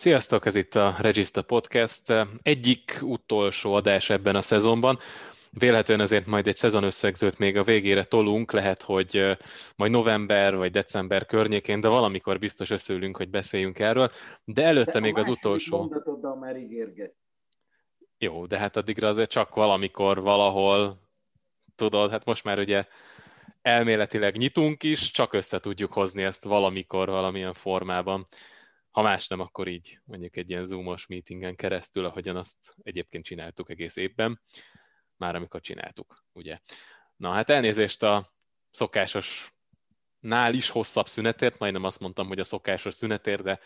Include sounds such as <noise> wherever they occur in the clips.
Sziasztok, ez itt a Register Podcast egyik utolsó adás ebben a szezonban. Vélhetően ezért majd egy szezonösszegzőt még a végére tolunk, lehet, hogy majd november vagy december környékén, de valamikor biztos összeülünk, hogy beszéljünk erről. De előtte de még az utolsó... Már ígérget. Jó, de hát addigra azért csak valamikor, valahol, tudod, hát most már ugye elméletileg nyitunk is, csak össze tudjuk hozni ezt valamikor, valamilyen formában ha más nem, akkor így mondjuk egy ilyen zoomos meetingen keresztül, ahogyan azt egyébként csináltuk egész évben, már amikor csináltuk, ugye. Na hát elnézést a szokásos nál is hosszabb szünetért, majdnem azt mondtam, hogy a szokásos szünetért, de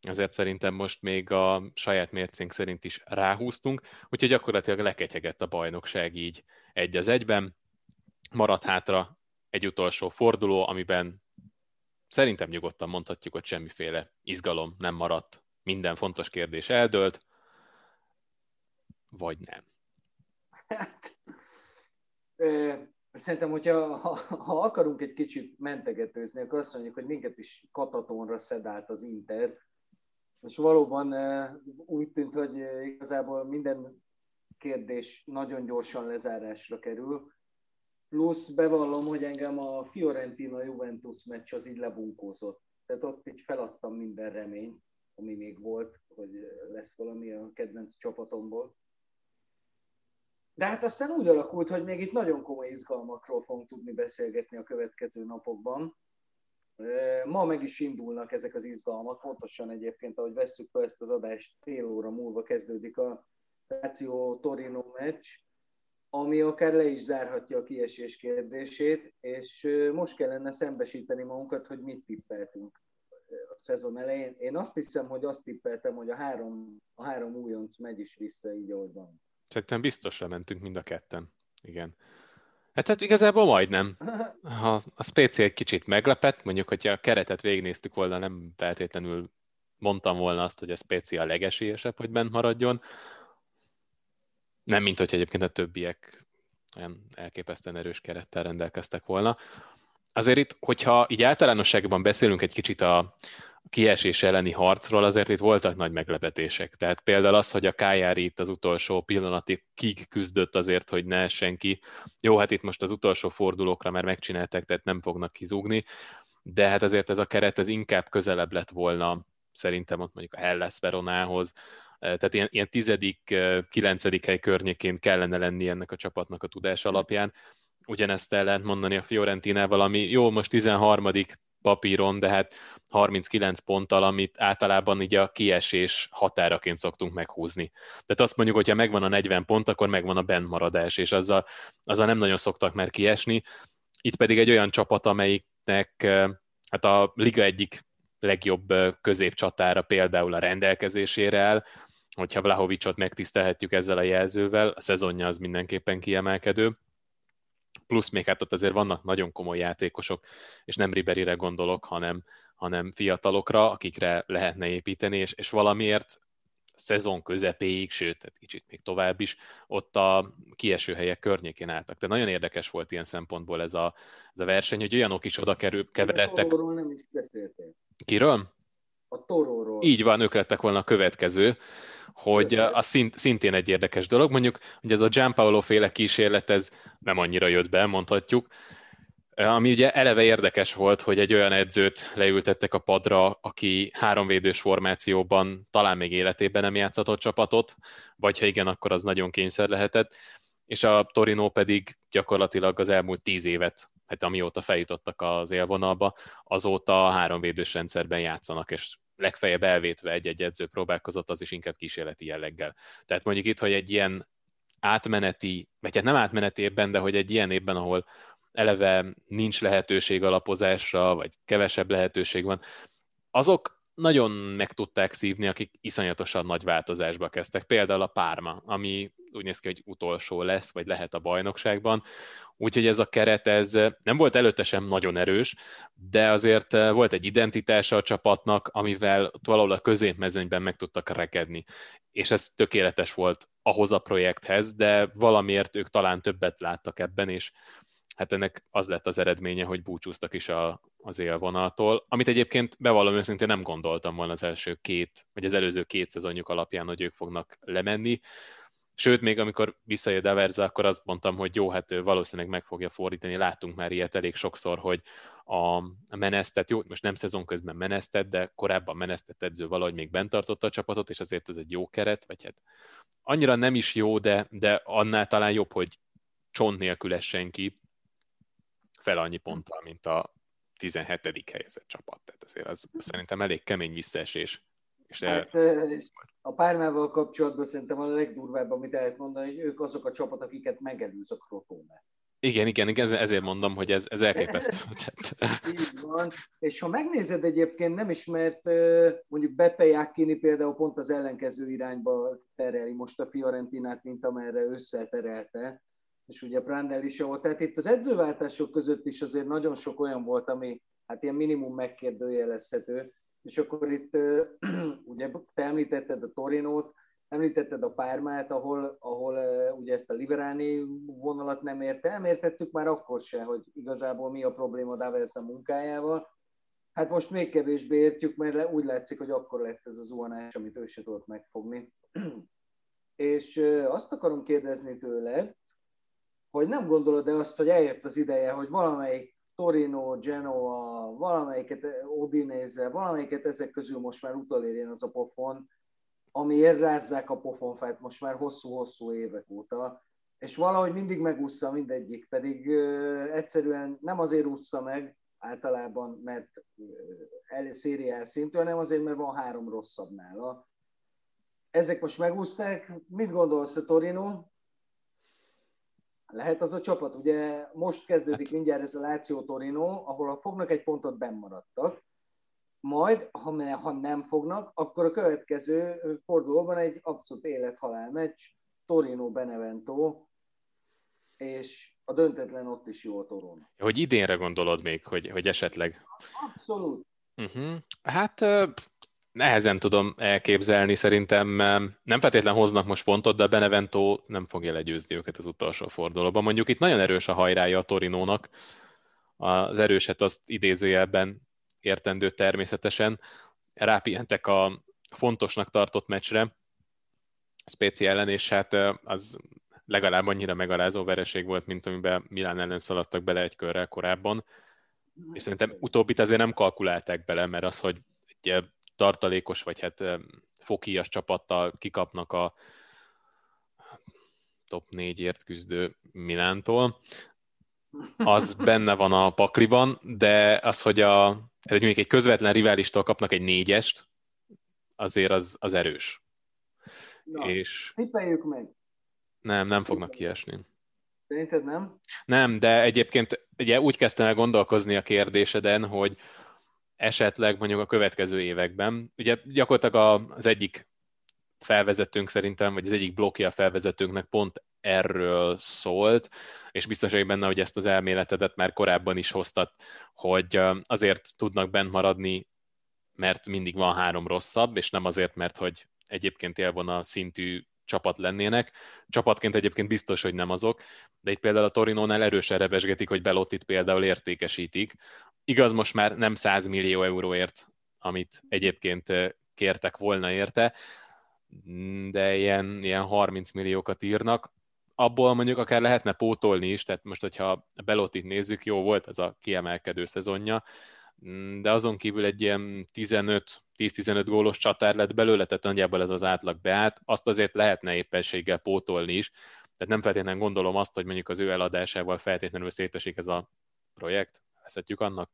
ezért szerintem most még a saját mércénk szerint is ráhúztunk, úgyhogy gyakorlatilag leketyegett a bajnokság így egy az egyben. Maradt hátra egy utolsó forduló, amiben Szerintem nyugodtan mondhatjuk, hogy semmiféle izgalom nem maradt, minden fontos kérdés eldőlt, vagy nem. Hát, szerintem, hogyha ha, ha akarunk egy kicsit mentegetőzni, akkor azt mondjuk, hogy minket is katatonra szedált az Inter, és valóban úgy tűnt, hogy igazából minden kérdés nagyon gyorsan lezárásra kerül, Plusz bevallom, hogy engem a Fiorentina-Juventus meccs az így lebunkózott. Tehát ott így feladtam minden reményt, ami még volt, hogy lesz valami a kedvenc csapatomból. De hát aztán úgy alakult, hogy még itt nagyon komoly izgalmakról fogunk tudni beszélgetni a következő napokban. Ma meg is indulnak ezek az izgalmak, pontosan egyébként, ahogy vesszük fel ezt az adást, fél óra múlva kezdődik a Lazio Torino meccs, ami akár le is zárhatja a kiesés kérdését, és most kellene szembesíteni magunkat, hogy mit tippeltünk a szezon elején. Én azt hiszem, hogy azt tippeltem, hogy a három, a három újonc megy is vissza így, ahogy van. Szerintem biztosra mentünk mind a ketten. Igen. Hát, hát igazából majdnem. <laughs> Ha a Spéci egy kicsit meglepett, mondjuk, hogyha a keretet végignéztük volna, nem feltétlenül mondtam volna azt, hogy a Spéci a legesélyesebb, hogy bent maradjon, nem, mint hogy egyébként a többiek olyan elképesztően erős kerettel rendelkeztek volna. Azért itt, hogyha így általánosságban beszélünk egy kicsit a kiesés elleni harcról, azért itt voltak nagy meglepetések. Tehát például az, hogy a Kájári itt az utolsó pillanatig kik küzdött azért, hogy ne essen ki. Jó, hát itt most az utolsó fordulókra már megcsinálták, tehát nem fognak kizúgni, de hát azért ez a keret ez inkább közelebb lett volna szerintem ott mondjuk a Hellas Veronához, tehát ilyen, ilyen tizedik, kilencedik hely környékén kellene lenni ennek a csapatnak a tudás alapján. Ugyanezt el lehet mondani a Fiorentinával, ami jó, most 13 papíron, de hát 39 ponttal, amit általában így a kiesés határaként szoktunk meghúzni. Tehát azt mondjuk, hogyha megvan a 40 pont, akkor megvan a bentmaradás, és azzal, azzal nem nagyon szoktak már kiesni. Itt pedig egy olyan csapat, amelyiknek hát a liga egyik legjobb középcsatára például a rendelkezésére áll, hogyha Vlahovicsot megtisztelhetjük ezzel a jelzővel, a szezonja az mindenképpen kiemelkedő. Plusz még hát ott azért vannak nagyon komoly játékosok, és nem Riberire gondolok, hanem, hanem fiatalokra, akikre lehetne építeni, és, és valamiért szezon közepéig, sőt, egy kicsit még tovább is, ott a kieső helyek környékén álltak. De nagyon érdekes volt ilyen szempontból ez a, ez a verseny, hogy olyanok is oda kerül, keveredtek. nem is beszéltél. Kiről? A Toróról. Így van, ők lettek volna a következő hogy a szint, szintén egy érdekes dolog. Mondjuk, hogy ez a Gianpaolo féle kísérlet, ez nem annyira jött be, mondhatjuk. Ami ugye eleve érdekes volt, hogy egy olyan edzőt leültettek a padra, aki háromvédős formációban talán még életében nem játszatott csapatot, vagy ha igen, akkor az nagyon kényszer lehetett, és a Torino pedig gyakorlatilag az elmúlt tíz évet, hát amióta feljutottak az élvonalba, azóta a háromvédős rendszerben játszanak, és legfeljebb elvétve egy-egy edző próbálkozott, az is inkább kísérleti jelleggel. Tehát mondjuk itt, hogy egy ilyen átmeneti, vagy hát nem átmeneti évben, de hogy egy ilyen évben, ahol eleve nincs lehetőség alapozásra, vagy kevesebb lehetőség van, azok nagyon meg tudták szívni, akik iszonyatosan nagy változásba kezdtek. Például a Párma, ami úgy néz ki, hogy utolsó lesz, vagy lehet a bajnokságban. Úgyhogy ez a keret, ez nem volt előtte sem nagyon erős, de azért volt egy identitása a csapatnak, amivel valahol a középmezőnyben meg tudtak rekedni. És ez tökéletes volt ahhoz a projekthez, de valamiért ők talán többet láttak ebben, és hát ennek az lett az eredménye, hogy búcsúztak is a, az élvonaltól, amit egyébként bevallom őszintén nem gondoltam volna az első két, vagy az előző két szezonjuk alapján, hogy ők fognak lemenni. Sőt, még amikor visszajött Averza, akkor azt mondtam, hogy jó, hát ő valószínűleg meg fogja fordítani. Láttunk már ilyet elég sokszor, hogy a menesztet, jó, most nem szezon közben menesztet, de korábban menesztett edző valahogy még bent tartotta a csapatot, és azért ez egy jó keret, vagy hát annyira nem is jó, de, de annál talán jobb, hogy csont nélkül essen fel annyi ponttal, mint a 17. helyezett csapat. Tehát azért az szerintem elég kemény visszaesés. És hát, el... a pármával kapcsolatban szerintem a legdurvább, amit lehet mondani, hogy ők azok a csapat, akiket megelőz a Crotone. Igen, igen, igen, ezért mondom, hogy ez, ez elképesztő. <laughs> Így van. És ha megnézed egyébként, nem is, mert mondjuk Beppe Jacchini például pont az ellenkező irányba tereli most a Fiorentinát, mint amerre összeterelte, és ugye Prandelli is volt. Tehát itt az edzőváltások között is azért nagyon sok olyan volt, ami hát ilyen minimum megkérdőjelezhető. És akkor itt <clears throat> ugye te említetted a Torinót, Említetted a Pármát, ahol, ahol ugye ezt a liberáni vonalat nem érte. Elmértettük már akkor se, hogy igazából mi a probléma Davers a munkájával. Hát most még kevésbé értjük, mert úgy látszik, hogy akkor lett ez az zuhanás, amit ő se tudott megfogni. <clears throat> És azt akarom kérdezni tőle, hogy nem gondolod-e azt, hogy eljött az ideje, hogy valamelyik Torino, Genoa, valamelyiket Odinéze, valamelyiket ezek közül most már utolérjen az a pofon, amiért rázzák a pofonfát most már hosszú-hosszú évek óta, és valahogy mindig megúszza mindegyik, pedig ö, egyszerűen nem azért úszza meg általában, mert el, szériál szintű, hanem azért, mert van három rosszabb nála. Ezek most megúszták. Mit gondolsz a Torino? Lehet az a csapat, ugye most kezdődik hát. mindjárt ez a Láció Torino, ahol ha fognak egy pontot, benn maradtak majd, ha, ha nem fognak, akkor a következő fordulóban egy abszolút élet-halál meccs, Torino-Benevento, és a döntetlen ott is jó a Toron. Hogy idénre gondolod még, hogy, hogy esetleg? Abszolút. Uh-huh. Hát nehezen tudom elképzelni, szerintem nem feltétlenül hoznak most pontot, de Benevento nem fogja legyőzni őket az utolsó fordulóban. Mondjuk itt nagyon erős a hajrája a Torinónak, az erőset azt idézőjelben értendő természetesen. Rápihentek a fontosnak tartott meccsre, Spéci ellen, és hát az legalább annyira megalázó vereség volt, mint amiben Milán ellen szaladtak bele egy körrel korábban. És szerintem utóbbit azért nem kalkulálták bele, mert az, hogy egy tartalékos, vagy hát fokíjas csapattal kikapnak a top négyért küzdő Milántól, az benne van a pakliban, de az, hogy a egy, mondjuk egy közvetlen riválistól kapnak egy négyest, azért az, az erős. Na, és tippeljük meg. Nem, nem fognak kiesni. Szerinted nem? Nem, de egyébként ugye úgy kezdtem el gondolkozni a kérdéseden, hogy esetleg mondjuk a következő években, ugye gyakorlatilag az egyik felvezetőnk szerintem, vagy az egyik blokja a felvezetőnknek pont erről szólt, és biztos vagyok benne, hogy ezt az elméletedet már korábban is hoztat, hogy azért tudnak bent maradni, mert mindig van három rosszabb, és nem azért, mert hogy egyébként élvona szintű csapat lennének. Csapatként egyébként biztos, hogy nem azok, de itt például a Torinónál erősen rebesgetik, hogy Belottit például értékesítik. Igaz, most már nem 100 millió euróért, amit egyébként kértek volna érte, de ilyen, ilyen 30 milliókat írnak. Abból mondjuk akár lehetne pótolni is, tehát most, hogyha Belotit nézzük, jó volt ez a kiemelkedő szezonja, de azon kívül egy ilyen 15 10-15 gólos csatár lett belőle, tehát nagyjából ez az átlag beállt, azt azért lehetne éppenséggel pótolni is, tehát nem feltétlenül gondolom azt, hogy mondjuk az ő eladásával feltétlenül szétesik ez a projekt, eszetjük annak?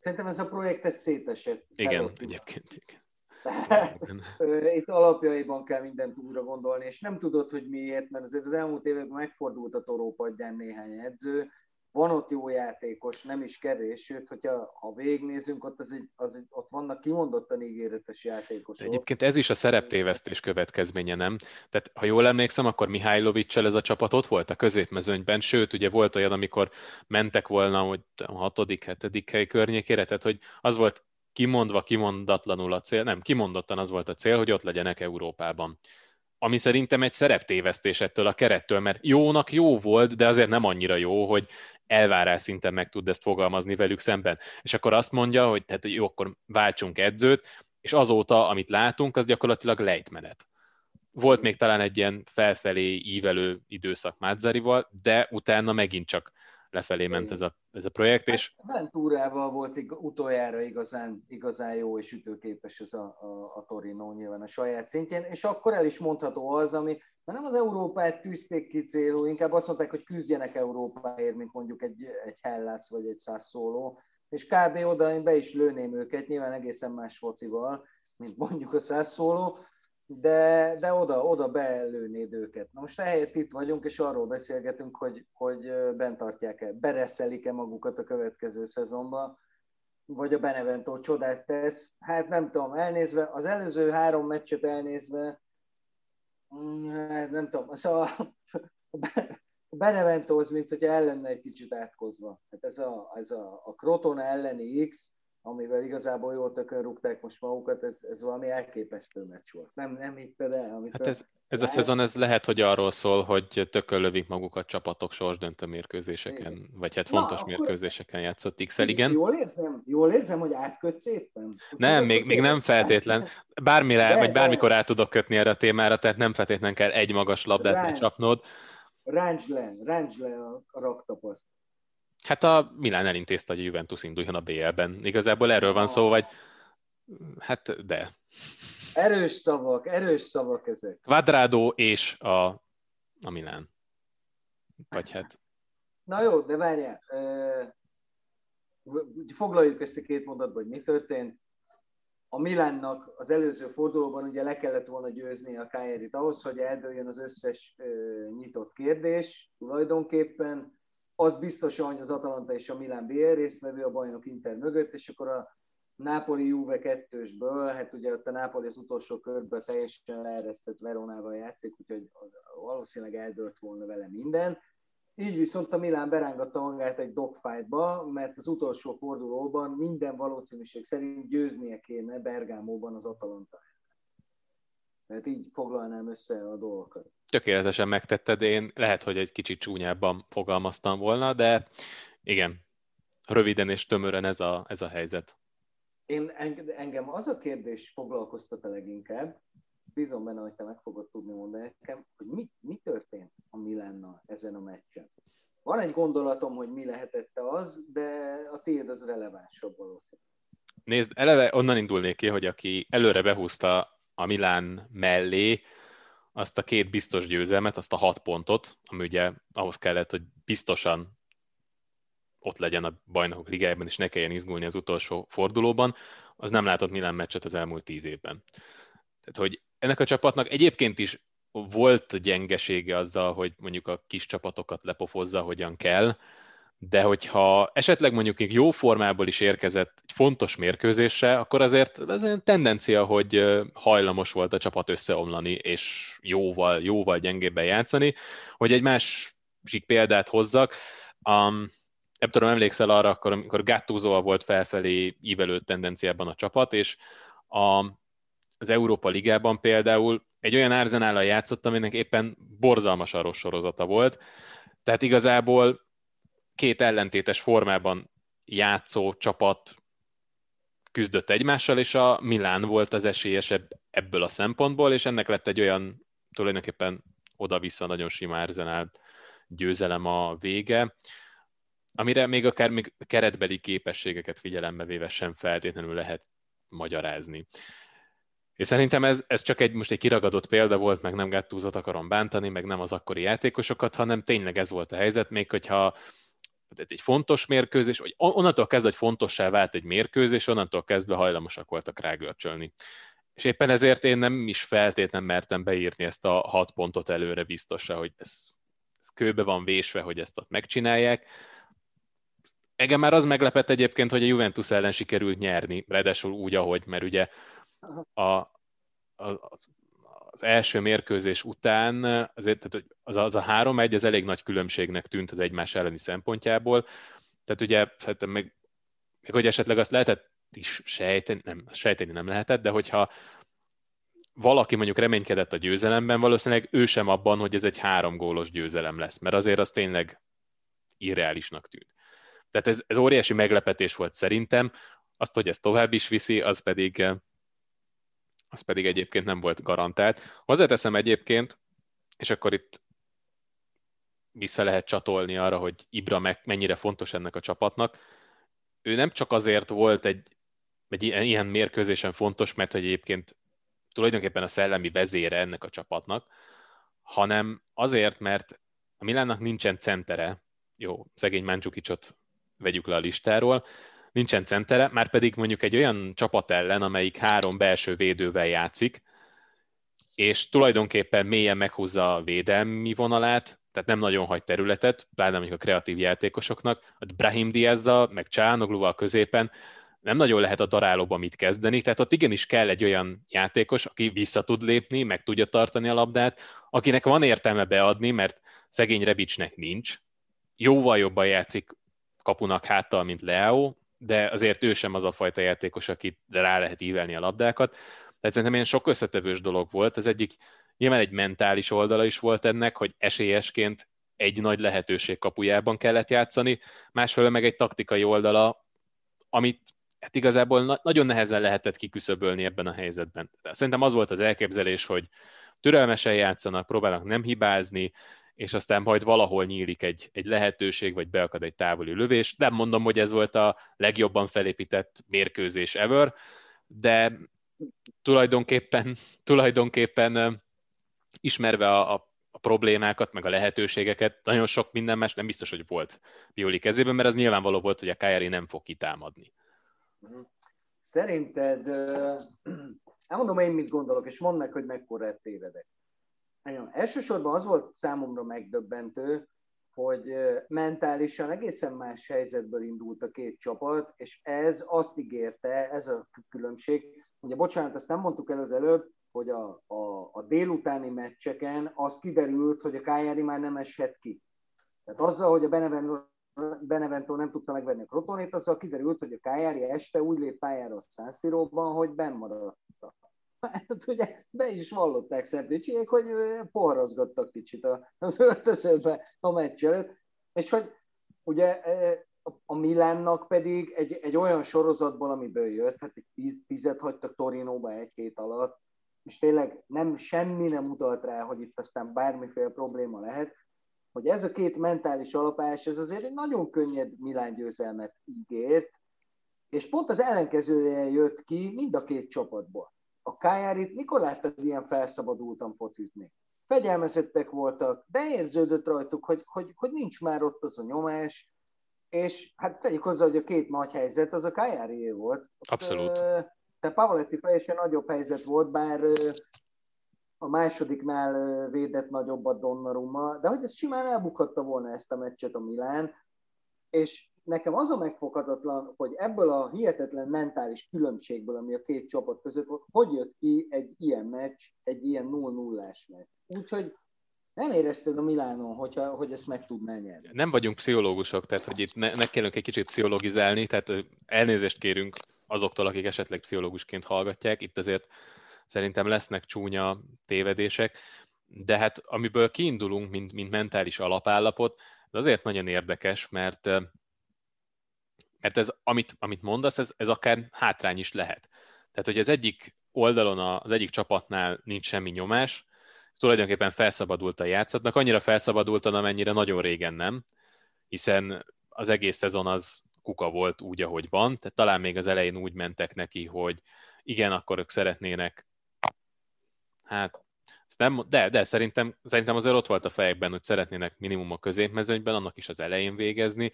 Szerintem ez a projekt ez szétesett. Igen, egyébként. Igen. Tehát itt alapjaiban kell mindent újra gondolni, és nem tudod, hogy miért, mert azért az elmúlt években megfordult a torópadján néhány edző, van ott jó játékos, nem is kevés, sőt, hogyha ha végignézünk, ott, az egy, az egy, ott vannak kimondottan ígéretes játékosok. Egyébként ez is a szereptévesztés következménye, nem? Tehát, ha jól emlékszem, akkor Mihálylovicsel ez a csapat ott volt a középmezőnyben, sőt, ugye volt olyan, amikor mentek volna, hogy a hatodik, hetedik hely környékére, tehát, hogy az volt kimondva, kimondatlanul a cél, nem, kimondottan az volt a cél, hogy ott legyenek Európában. Ami szerintem egy szereptévesztés ettől a kerettől, mert jónak jó volt, de azért nem annyira jó, hogy elvárás szinten meg tud ezt fogalmazni velük szemben. És akkor azt mondja, hogy, tehát, hogy jó, akkor váltsunk edzőt, és azóta, amit látunk, az gyakorlatilag lejtmenet. Volt még talán egy ilyen felfelé ívelő időszak Mázzarival, de utána megint csak lefelé ment ez a, ez a projekt. Hát és... Ventúrával volt utoljára igazán, igazán jó és ütőképes ez a, a, a Torino nyilván a saját szintjén, és akkor el is mondható az, ami mert nem az Európát tűzték ki célul, inkább azt mondták, hogy küzdjenek Európáért, mint mondjuk egy, egy Hellas vagy egy Sassuolo, és kb. oda én be is lőném őket, nyilván egészen más focival, mint mondjuk a Sassuolo, de, de oda, oda belőnéd őket. Na most ehelyett itt vagyunk, és arról beszélgetünk, hogy, hogy bent tartják-e, bereszelik-e magukat a következő szezonban, vagy a Benevento csodát tesz. Hát nem tudom, elnézve, az előző három meccset elnézve, mm, hát nem tudom, szóval a Benevento az, mint hogyha el lenne egy kicsit átkozva. Hát ez a, ez a, a Crotona elleni X, amivel igazából jól tökön rúgták most magukat, ez, ez valami elképesztő meccs volt. Nem, nem hitted el? Amit hát ez, ez a szezon ez lehet, hogy arról szól, hogy tökön lövik magukat csapatok sorsdöntő mérkőzéseken, igen. vagy hát fontos Na, mérkőzéseken játszott x igen. Jól érzem, jól érzem, hogy átkötsz éppen? nem, még, még nem feltétlen. Bármire, de, vagy bármikor át tudok kötni erre a témára, tehát nem feltétlenül kell egy magas labdát lecsapnod. Ráncs le, ráncs le a raktapaszt. Hát a Milán elintézte, hogy a Juventus induljon a BL-ben. Igazából erről van szó, vagy hát de. Erős szavak, erős szavak ezek. Quadrado és a, a Milán. Vagy hát... Na jó, de várjál. Foglaljuk ezt a két mondatba, hogy mi történt. A Milánnak az előző fordulóban ugye le kellett volna győzni a Kajerit ahhoz, hogy eldőljön az összes nyitott kérdés tulajdonképpen az biztosan, hogy az Atalanta és a Milán BL résztvevő a bajnok Inter mögött, és akkor a Napoli Juve kettősből, hát ugye ott a Napoli az utolsó körből teljesen leeresztett Veronával játszik, úgyhogy valószínűleg eldőlt volna vele minden. Így viszont a Milán berángatta magát egy dogfightba, mert az utolsó fordulóban minden valószínűség szerint győznie kéne Bergámóban az Atalanta tehát így foglalnám össze a dolgokat. Tökéletesen megtetted, én lehet, hogy egy kicsit csúnyábban fogalmaztam volna, de igen, röviden és tömören ez a, ez a helyzet. Én, engem az a kérdés foglalkoztat a leginkább, bízom benne, hogy te meg fogod tudni mondani nekem, hogy mi, mi történt a Milánnal ezen a meccsen. Van egy gondolatom, hogy mi lehetett az, de a tiéd az relevánsabb valószínűleg. Nézd, eleve onnan indulnék ki, hogy aki előre behúzta a Milán mellé azt a két biztos győzelmet, azt a hat pontot, ami ugye ahhoz kellett, hogy biztosan ott legyen a bajnokok ligájában, és ne kelljen izgulni az utolsó fordulóban, az nem látott Milán meccset az elmúlt tíz évben. Tehát, hogy ennek a csapatnak egyébként is volt gyengesége azzal, hogy mondjuk a kis csapatokat lepofozza, hogyan kell, de hogyha esetleg mondjuk még jó formából is érkezett egy fontos mérkőzésre, akkor azért ez egy tendencia, hogy hajlamos volt a csapat összeomlani, és jóval, jóval gyengébben játszani. Hogy egy másik példát hozzak, um, nem tudom, emlékszel arra, akkor, amikor Gattuso volt felfelé ívelő tendenciában a csapat, és a, az Európa Ligában például egy olyan Arzenállal játszott, aminek éppen borzalmas rossz sorozata volt, tehát igazából két ellentétes formában játszó csapat küzdött egymással, és a Milán volt az esélyesebb ebből a szempontból, és ennek lett egy olyan tulajdonképpen oda-vissza nagyon sima Arsenal győzelem a vége, amire még akár még keretbeli képességeket figyelembe véve sem feltétlenül lehet magyarázni. És szerintem ez, ez csak egy, most egy kiragadott példa volt, meg nem Gattuzot akarom bántani, meg nem az akkori játékosokat, hanem tényleg ez volt a helyzet, még hogyha egy fontos mérkőzés, vagy onnantól kezdve, hogy fontossá vált egy mérkőzés, onnantól kezdve hajlamosak voltak rágörcsölni. És éppen ezért én nem is feltétlenül mertem beírni ezt a hat pontot előre biztosra, hogy ez, ez kőbe van vésve, hogy ezt ott megcsinálják. Engem már az meglepett egyébként, hogy a Juventus ellen sikerült nyerni, ráadásul úgy, ahogy, mert ugye a, a, az első mérkőzés után azért, tehát az, az a három-egy, az elég nagy különbségnek tűnt az egymás elleni szempontjából. Tehát ugye, hát meg, meg hogy esetleg azt lehetett is sejteni, nem, sejteni nem lehetett, de hogyha valaki mondjuk reménykedett a győzelemben, valószínűleg ő sem abban, hogy ez egy három gólos győzelem lesz, mert azért az tényleg irreálisnak tűnt. Tehát ez, ez óriási meglepetés volt szerintem, azt, hogy ez tovább is viszi, az pedig, az pedig egyébként nem volt garantált. Hozzáteszem egyébként, és akkor itt vissza lehet csatolni arra, hogy Ibra meg mennyire fontos ennek a csapatnak. Ő nem csak azért volt egy, egy ilyen mérkőzésen fontos, mert hogy egyébként tulajdonképpen a szellemi vezére ennek a csapatnak, hanem azért, mert a Milánnak nincsen centere, jó, szegény Mandzukicsot vegyük le a listáról, nincsen centere, már pedig mondjuk egy olyan csapat ellen, amelyik három belső védővel játszik, és tulajdonképpen mélyen meghúzza a védelmi vonalát, tehát nem nagyon hagy területet, pláne mondjuk a kreatív játékosoknak, a Brahim Diazza, meg Csánogluval középen nem nagyon lehet a darálóban mit kezdeni, tehát ott igenis kell egy olyan játékos, aki vissza tud lépni, meg tudja tartani a labdát, akinek van értelme beadni, mert szegény Rebicsnek nincs, jóval jobban játszik kapunak háttal, mint Leo, de azért ő sem az a fajta játékos, akit rá lehet ívelni a labdákat. Tehát szerintem ilyen sok összetevős dolog volt. Az egyik nyilván egy mentális oldala is volt ennek, hogy esélyesként egy nagy lehetőség kapujában kellett játszani, másfelől meg egy taktikai oldala, amit hát igazából na- nagyon nehezen lehetett kiküszöbölni ebben a helyzetben. De szerintem az volt az elképzelés, hogy türelmesen játszanak, próbálnak nem hibázni, és aztán majd valahol nyílik egy, egy lehetőség, vagy beakad egy távoli lövés. Nem mondom, hogy ez volt a legjobban felépített mérkőzés ever, de tulajdonképpen, tulajdonképpen ismerve a, a, problémákat, meg a lehetőségeket, nagyon sok minden más nem biztos, hogy volt Pioli kezében, mert az nyilvánvaló volt, hogy a Kájari nem fog kitámadni. Szerinted, <clears throat> elmondom én mit gondolok, és mondd meg, hogy mekkora tévedek. Elsősorban az volt számomra megdöbbentő, hogy mentálisan egészen más helyzetből indult a két csapat, és ez azt ígérte, ez a különbség. Ugye bocsánat, azt nem mondtuk el az előbb, hogy a, a, a délutáni meccseken az kiderült, hogy a Kájári már nem eshet ki. Tehát azzal, hogy a Benevento, Benevento nem tudta megvenni a Krotonét, azzal kiderült, hogy a Kájári este úgy lép pályára a San hogy benn maradt hát ugye be is vallották Szeplicsiek, hogy porrazgattak kicsit az öltözőbe a meccs előtt, és hogy ugye a Milánnak pedig egy, egy olyan sorozatból, amiből jött, hát egy tíz, tizet hagytak Torinóba egy hét alatt, és tényleg nem, semmi nem utalt rá, hogy itt aztán bármiféle probléma lehet, hogy ez a két mentális alapás, ez azért egy nagyon könnyed Milán győzelmet ígért, és pont az ellenkezője jött ki mind a két csapatból a Kájárit mikor láttad ilyen felszabadultan focizni? Fegyelmezettek voltak, de érződött rajtuk, hogy, hogy, hogy nincs már ott az a nyomás, és hát tegyük hozzá, hogy a két nagy helyzet az a Kájárié volt. Abszolút. Te Pavoletti fejesen nagyobb helyzet volt, bár a másodiknál védett nagyobb a Donnarumma, de hogy ez simán elbukhatta volna ezt a meccset a Milán, és nekem az a megfoghatatlan, hogy ebből a hihetetlen mentális különbségből, ami a két csapat között volt, hogy jött ki egy ilyen meccs, egy ilyen 0-0-ás meccs. Úgyhogy nem érezted a Milánon, hogyha, hogy ezt meg tudná nyerni. Nem vagyunk pszichológusok, tehát hogy itt ne kellünk egy kicsit pszichologizálni, tehát elnézést kérünk azoktól, akik esetleg pszichológusként hallgatják. Itt azért szerintem lesznek csúnya tévedések, de hát amiből kiindulunk, mint, mint mentális alapállapot, az azért nagyon érdekes, mert mert ez, amit, amit mondasz, ez, ez akár hátrány is lehet. Tehát, hogy az egyik oldalon, az egyik csapatnál nincs semmi nyomás, tulajdonképpen felszabadult a játszatnak, annyira felszabadult, amennyire nagyon régen nem, hiszen az egész szezon az kuka volt úgy, ahogy van, tehát talán még az elején úgy mentek neki, hogy igen, akkor ők szeretnének, hát ezt nem, de, de szerintem, szerintem azért ott volt a fejekben, hogy szeretnének minimum a középmezőnyben, annak is az elején végezni,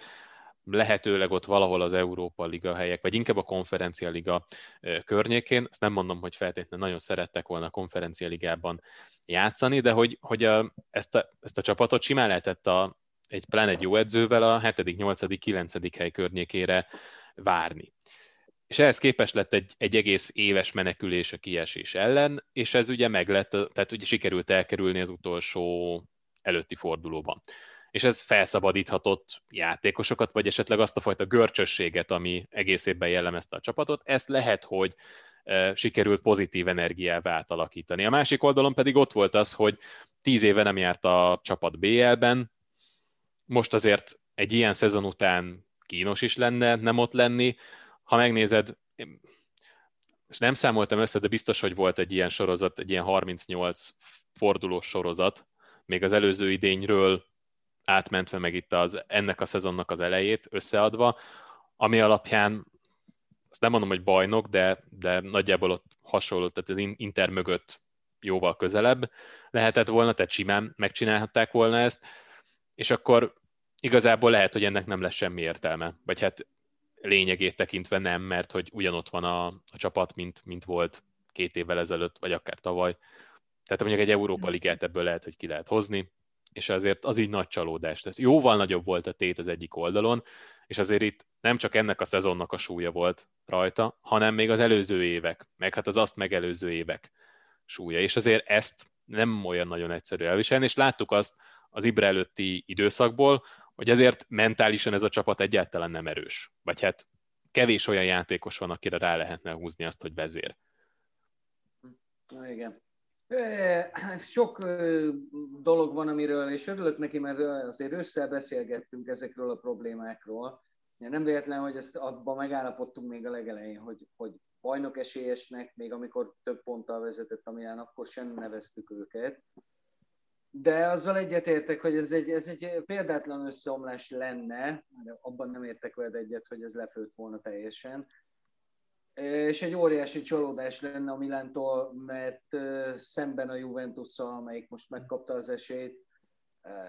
lehetőleg ott valahol az Európa Liga helyek, vagy inkább a Konferencia Liga környékén. Ezt nem mondom, hogy feltétlenül nagyon szerettek volna a Konferencia Ligában játszani, de hogy, hogy a, ezt, a, ezt a csapatot simán lehetett a, egy pláne egy jó edzővel a 7., 8., 9. hely környékére várni. És ehhez képest lett egy, egy egész éves menekülés a kiesés ellen, és ez ugye meg lett, tehát ugye sikerült elkerülni az utolsó előtti fordulóban és ez felszabadíthatott játékosokat, vagy esetleg azt a fajta görcsösséget, ami egész évben jellemezte a csapatot, ezt lehet, hogy sikerült pozitív energiával átalakítani. A másik oldalon pedig ott volt az, hogy tíz éve nem járt a csapat BL-ben, most azért egy ilyen szezon után kínos is lenne nem ott lenni. Ha megnézed, és nem számoltam össze, de biztos, hogy volt egy ilyen sorozat, egy ilyen 38 fordulós sorozat, még az előző idényről átmentve meg itt az, ennek a szezonnak az elejét összeadva, ami alapján azt nem mondom, hogy bajnok, de, de nagyjából ott hasonló, tehát az Inter mögött jóval közelebb lehetett volna, tehát simán megcsinálhatták volna ezt, és akkor igazából lehet, hogy ennek nem lesz semmi értelme, vagy hát lényegét tekintve nem, mert hogy ugyanott van a, a csapat, mint, mint volt két évvel ezelőtt, vagy akár tavaly. Tehát mondjuk egy Európa Ligát ebből lehet, hogy ki lehet hozni, és azért az így nagy csalódás. Tehát jóval nagyobb volt a tét az egyik oldalon, és azért itt nem csak ennek a szezonnak a súlya volt rajta, hanem még az előző évek, meg hát az azt megelőző évek súlya. És azért ezt nem olyan nagyon egyszerű elviselni, és láttuk azt az Ibre előtti időszakból, hogy ezért mentálisan ez a csapat egyáltalán nem erős. Vagy hát kevés olyan játékos van, akire rá lehetne húzni azt, hogy vezér. Igen. Sok dolog van, amiről, és örülök neki, mert azért összebeszélgettünk ezekről a problémákról. Nem véletlen, hogy ezt abban megállapodtunk még a legelején, hogy, hogy bajnok esélyesnek, még amikor több ponttal vezetett a Milán, akkor sem neveztük őket. De azzal egyetértek, hogy ez egy, ez egy példátlan összeomlás lenne, abban nem értek veled egyet, hogy ez lefőtt volna teljesen. És egy óriási csalódás lenne a Milántól, mert szemben a Juventus-szal, amelyik most megkapta az esélyt,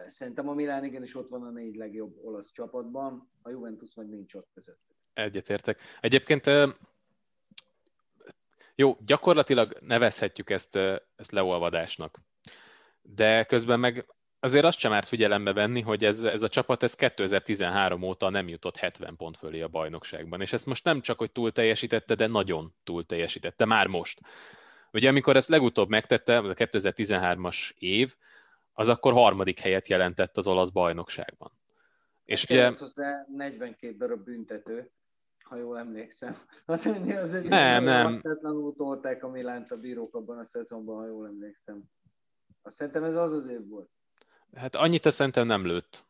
szerintem a Milán igenis ott van a négy legjobb olasz csapatban, a Juventus meg nincs ott között. Egyetértek. Egyébként jó, gyakorlatilag nevezhetjük ezt, ezt leolvadásnak de közben meg azért azt sem árt figyelembe venni, hogy ez, ez a csapat ez 2013 óta nem jutott 70 pont fölé a bajnokságban, és ezt most nem csak, hogy túl teljesítette, de nagyon túl teljesítette, már most. Ugye amikor ezt legutóbb megtette, az a 2013-as év, az akkor harmadik helyet jelentett az olasz bajnokságban. És ugye... hozzá 42 darab büntető, ha jól emlékszem. Mondja, az egy nem, nem. tolták a Milánt a bírók abban a szezonban, ha jól emlékszem. Azt szerintem ez az az év volt. Hát annyit szerintem nem lőtt.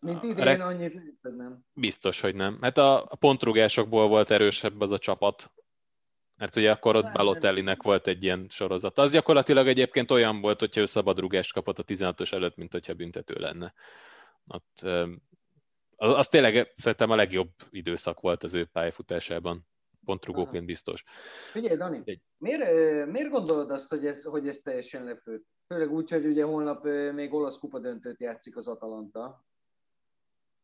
Mint idén, Re... annyit lőtted, nem? Biztos, hogy nem. Hát a, a pontrugásokból volt erősebb az a csapat, mert ugye akkor ott Balotellinek volt egy ilyen sorozat. Az gyakorlatilag egyébként olyan volt, hogyha ő szabadrugást kapott a 16-os előtt, mint hogyha büntető lenne. Ott, az, az tényleg szerintem a legjobb időszak volt az ő pályafutásában pontrugóként biztos. Figyelj, Dani, egy... miért, miért gondolod azt, hogy ez, hogy ez teljesen lefőtt? Főleg úgy, hogy ugye holnap még olasz kupa döntőt játszik az Atalanta.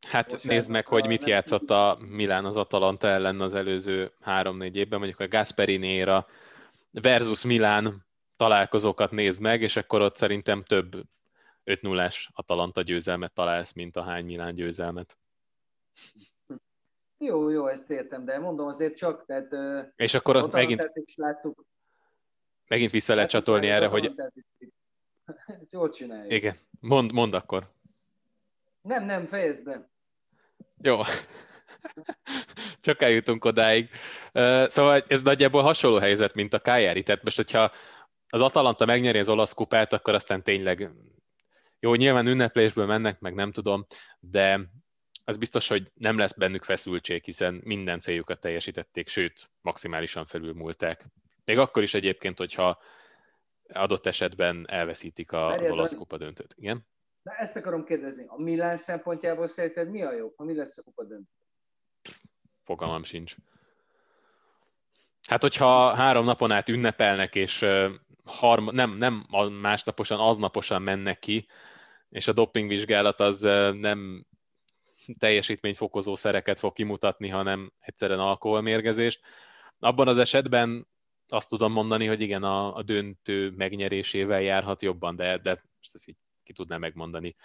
Hát Most nézd meg, hogy mit játszott a Milán az Atalanta ellen az előző három-négy évben, mondjuk a Gasperinéra versus Milán találkozókat nézd meg, és akkor ott szerintem több 5 0 Atalanta győzelmet találsz, mint a hány Milán győzelmet. Jó, jó, ezt értem, de mondom azért csak, tehát... És akkor ott megint, is láttuk, megint vissza lehet csatolni erre, hogy... <laughs> Ezt jól csináljuk. Igen, mond, mond akkor. Nem, nem, fejezd be. Jó. <laughs> Csak eljutunk odáig. Szóval ez nagyjából hasonló helyzet, mint a Cagliari. Tehát most, hogyha az Atalanta megnyeri az olasz kupát, akkor aztán tényleg jó, nyilván ünneplésből mennek, meg nem tudom, de az biztos, hogy nem lesz bennük feszültség, hiszen minden céljukat teljesítették, sőt, maximálisan felülmúlták. Még akkor is egyébként, hogyha adott esetben elveszítik a, az olasz kupa döntőt. Igen? De ezt akarom kérdezni. A Milán szempontjából szerinted mi a jobb, ha mi lesz a kupa döntő? Fogalmam sincs. Hát, hogyha három napon át ünnepelnek, és harma, nem, nem másnaposan, aznaposan mennek ki, és a dopingvizsgálat az nem teljesítményfokozó szereket fog kimutatni, hanem egyszerűen alkoholmérgezést. Abban az esetben azt tudom mondani, hogy igen, a, a döntő megnyerésével járhat jobban, de, de ezt így ki tudná megmondani.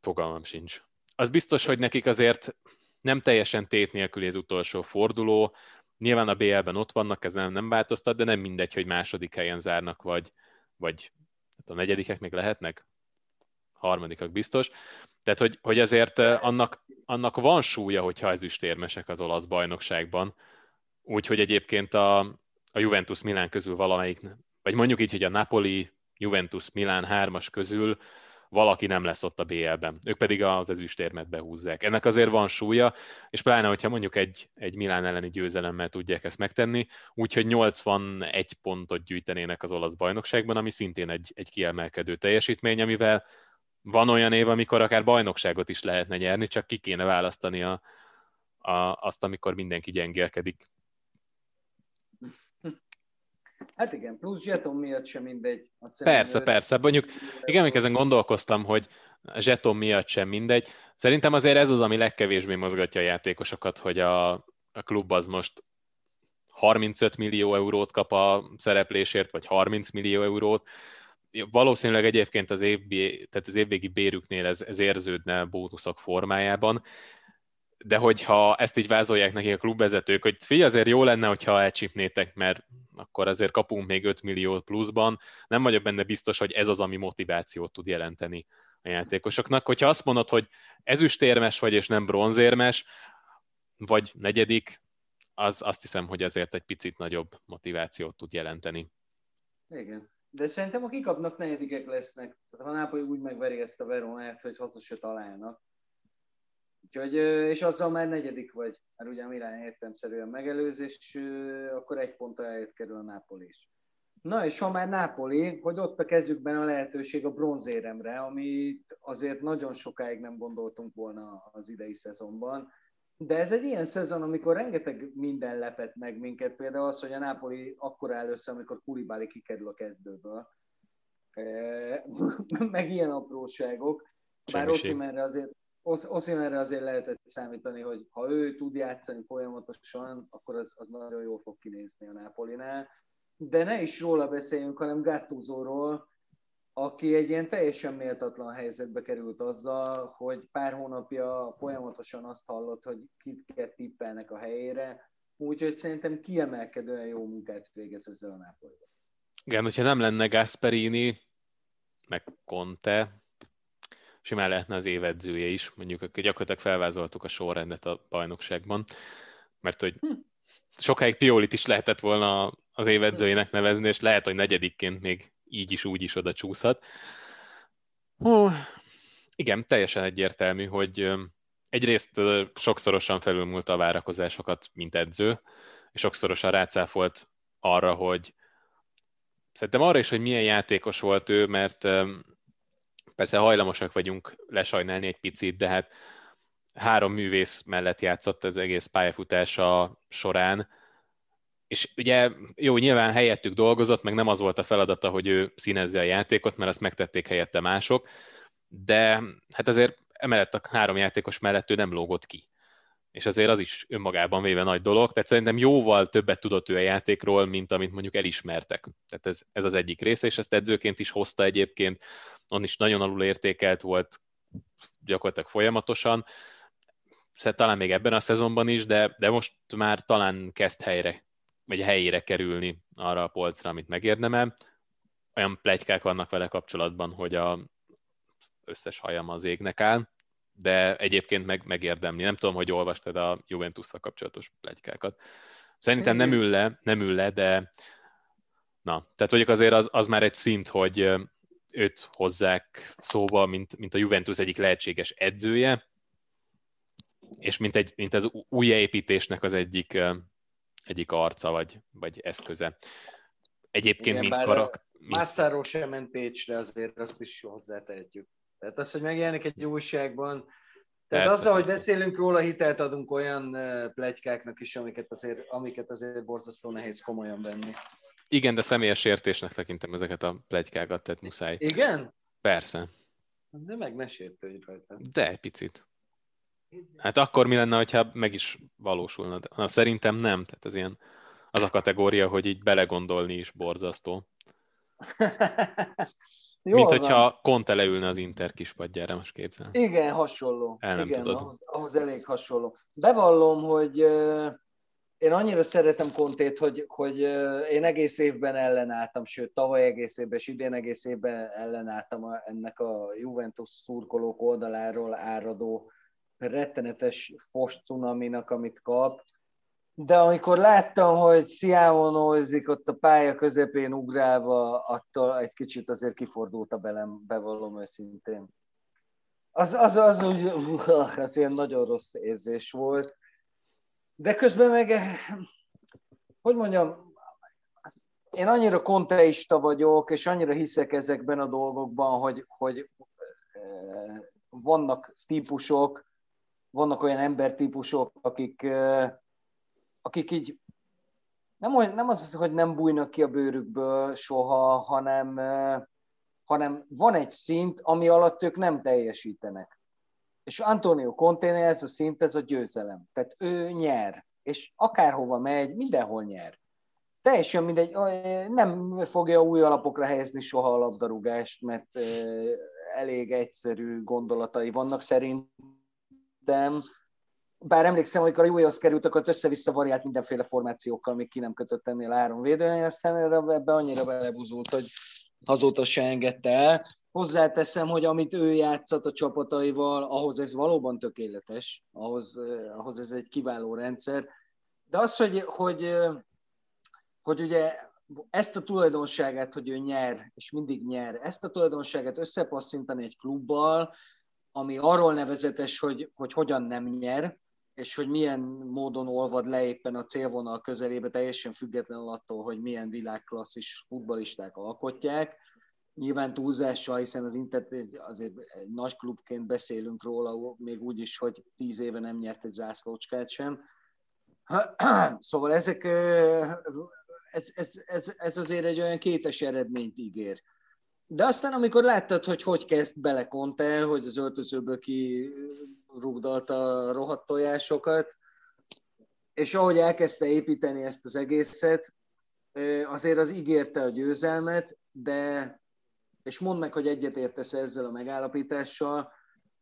Fogalmam sincs. Az biztos, hogy nekik azért nem teljesen tét nélkül az utolsó forduló. Nyilván a BL-ben ott vannak, ez nem, nem változtat, de nem mindegy, hogy második helyen zárnak, vagy, vagy a negyedikek még lehetnek, harmadikak biztos. Tehát, hogy, hogy azért eh, annak, annak van súlya, hogyha ezüstérmesek az olasz bajnokságban. Úgyhogy egyébként a, a Juventus Milán közül valamelyik, vagy mondjuk így, hogy a Napoli, Juventus Milán hármas közül valaki nem lesz ott a BL-ben. Ők pedig az ezüstérmet behúzzák. Ennek azért van súlya, és pláne, hogyha mondjuk egy, egy Milán elleni győzelemmel tudják ezt megtenni, úgyhogy 81 pontot gyűjtenének az olasz bajnokságban, ami szintén egy, egy kiemelkedő teljesítmény, amivel van olyan év, amikor akár bajnokságot is lehetne nyerni, csak ki kéne választani a, a, azt, amikor mindenki gyengélkedik. Hát igen, plusz zseton miatt sem mindegy. Azt persze, persze. Mondjuk, igen, amikor ezen gondolkoztam, hogy zseton miatt sem mindegy. Szerintem azért ez az, ami legkevésbé mozgatja a játékosokat, hogy a, a klub az most 35 millió eurót kap a szereplésért, vagy 30 millió eurót. Valószínűleg egyébként az, évbi, tehát az évvégi bérüknél ez, ez érződne bónuszok formájában, de hogyha ezt így vázolják neki a klubvezetők, hogy figyelj, azért jó lenne, hogyha elcsipnétek, mert akkor azért kapunk még 5 milliót pluszban. Nem vagyok benne biztos, hogy ez az, ami motivációt tud jelenteni a játékosoknak. Hogyha azt mondod, hogy ezüstérmes vagy, és nem bronzérmes, vagy negyedik, az azt hiszem, hogy azért egy picit nagyobb motivációt tud jelenteni. Igen. De szerintem a kikapnak negyedikek lesznek. Tehát ha Nápoly úgy megveri ezt a Veronát, hogy haza se találnak. Úgyhogy, és azzal már negyedik vagy, mert ugye a Milán értemszerűen megelőz, akkor egy ponttal eljött kerül a Nápoli is. Na és ha már Nápoli, hogy ott a kezükben a lehetőség a bronzéremre, amit azért nagyon sokáig nem gondoltunk volna az idei szezonban. De ez egy ilyen szezon, amikor rengeteg minden lepett meg minket, például az, hogy a Nápoli akkor áll össze, amikor Kulibáli kikerül a kezdőből. <laughs> meg ilyen apróságok. Bár Oszimenre azért Oszimerre azért lehetett számítani, hogy ha ő tud játszani folyamatosan, akkor az, az nagyon jól fog kinézni a Nápolinál. De ne is róla beszéljünk, hanem Gattuzóról, aki egy ilyen teljesen méltatlan helyzetbe került azzal, hogy pár hónapja folyamatosan azt hallott, hogy kit tippelnek a helyére, úgyhogy szerintem kiemelkedően jó munkát végez ezzel a Nápolival. Igen, hogyha nem lenne Gasperini, meg Conte, simán lehetne az évedzője is, mondjuk gyakorlatilag felvázoltuk a sorrendet a bajnokságban, mert hogy hm. sokáig Piolit is lehetett volna az évedzőjének nevezni, és lehet, hogy negyedikként még így is, úgy is oda csúszhat. Hú, igen, teljesen egyértelmű, hogy egyrészt sokszorosan felülmúlta a várakozásokat, mint edző, és sokszorosan rácáfolt arra, hogy szerintem arra is, hogy milyen játékos volt ő, mert persze hajlamosak vagyunk lesajnálni egy picit, de hát három művész mellett játszott az egész pályafutása során, és ugye jó, nyilván helyettük dolgozott, meg nem az volt a feladata, hogy ő színezze a játékot, mert azt megtették helyette mások, de hát azért emellett a három játékos mellett ő nem lógott ki. És azért az is önmagában véve nagy dolog, tehát szerintem jóval többet tudott ő a játékról, mint amit mondjuk elismertek. Tehát ez, ez az egyik része, és ezt edzőként is hozta egyébként on is nagyon alul értékelt volt gyakorlatilag folyamatosan, szóval talán még ebben a szezonban is, de, de most már talán kezd helyre, vagy helyére kerülni arra a polcra, amit megérdemel. Olyan plegykák vannak vele kapcsolatban, hogy a összes hajam az égnek áll, de egyébként meg, megérdemli. Nem tudom, hogy olvastad a juventus kapcsolatos plegykákat. Szerintem nem ül le, nem ül le, de na, tehát mondjuk azért az, az már egy szint, hogy őt hozzák szóba, mint, mint a Juventus egyik lehetséges edzője, és mint, egy, mint az újjáépítésnek az egyik, egyik arca, vagy, vagy eszköze. Egyébként, Igen, mint karakter... Massáról sem ment Pécsre, azért azt is hozzátehetjük. Tehát az, hogy megjelenik egy újságban, tehát persze, azzal, persze. hogy beszélünk róla, hitelt adunk olyan plegykáknak is, amiket azért, amiket azért borzasztó nehéz komolyan venni. Igen, de személyes értésnek tekintem ezeket a plegykákat, tehát muszáj. Igen? Persze. Azért meg ne sértődj rajta. De egy picit. Hát akkor mi lenne, ha meg is valósulna? Na, szerintem nem, tehát ez ilyen az a kategória, hogy így belegondolni is borzasztó. <laughs> Mint hogyha Conte leülne az Inter kispadjára, most képzel. Igen, hasonló. El nem Igen, tudod. Ahhoz, ahhoz elég hasonló. Bevallom, hogy én annyira szeretem Kontét, hogy, hogy én egész évben ellenálltam, sőt, tavaly egész évben és idén egész évben ellenálltam ennek a Juventus szurkolók oldaláról áradó rettenetes fos cunaminak, amit kap. de amikor láttam, hogy Sziámonózik ott a pálya közepén ugrálva, attól egy kicsit azért kifordult a belem, bevallom őszintén. Az, az, az úgy, <laughs> az ilyen nagyon rossz érzés volt. De közben meg, hogy mondjam, én annyira konteista vagyok, és annyira hiszek ezekben a dolgokban, hogy, hogy eh, vannak típusok, vannak olyan embertípusok, akik, akik így nem, nem az, hogy nem bújnak ki a bőrükből soha, hanem, hanem van egy szint, ami alatt ők nem teljesítenek. És Antonio Conte ez a szint, ez a győzelem. Tehát ő nyer, és akárhova megy, mindenhol nyer teljesen mindegy, nem fogja új alapokra helyezni soha a labdarúgást, mert elég egyszerű gondolatai vannak szerintem. Bár emlékszem, hogy a Július került, akkor össze-vissza variált mindenféle formációkkal, még ki nem kötött ennél három védően, aztán ebbe annyira belebuzult, hogy azóta se engedte el. Hozzáteszem, hogy amit ő játszott a csapataival, ahhoz ez valóban tökéletes, ahhoz, ahhoz ez egy kiváló rendszer. De az, hogy, hogy hogy ugye ezt a tulajdonságát, hogy ő nyer, és mindig nyer, ezt a tulajdonságát összepasszintani egy klubbal, ami arról nevezetes, hogy, hogy hogyan nem nyer, és hogy milyen módon olvad le éppen a célvonal közelébe, teljesen függetlenül attól, hogy milyen világklasszis futbalisták alkotják. Nyilván túlzással, hiszen az Inter azért egy nagy klubként beszélünk róla, még úgy is, hogy tíz éve nem nyert egy zászlócskát sem. <clears throat> Szóval ezek ez, ez, ez, ez azért egy olyan kétes eredményt ígér. De aztán, amikor láttad, hogy hogy kezd bele Conte, hogy az öltözőből ki rugdalta a rohadt tojásokat, és ahogy elkezdte építeni ezt az egészet, azért az ígérte a győzelmet, de, és mondd meg, hogy egyetértesz ezzel a megállapítással,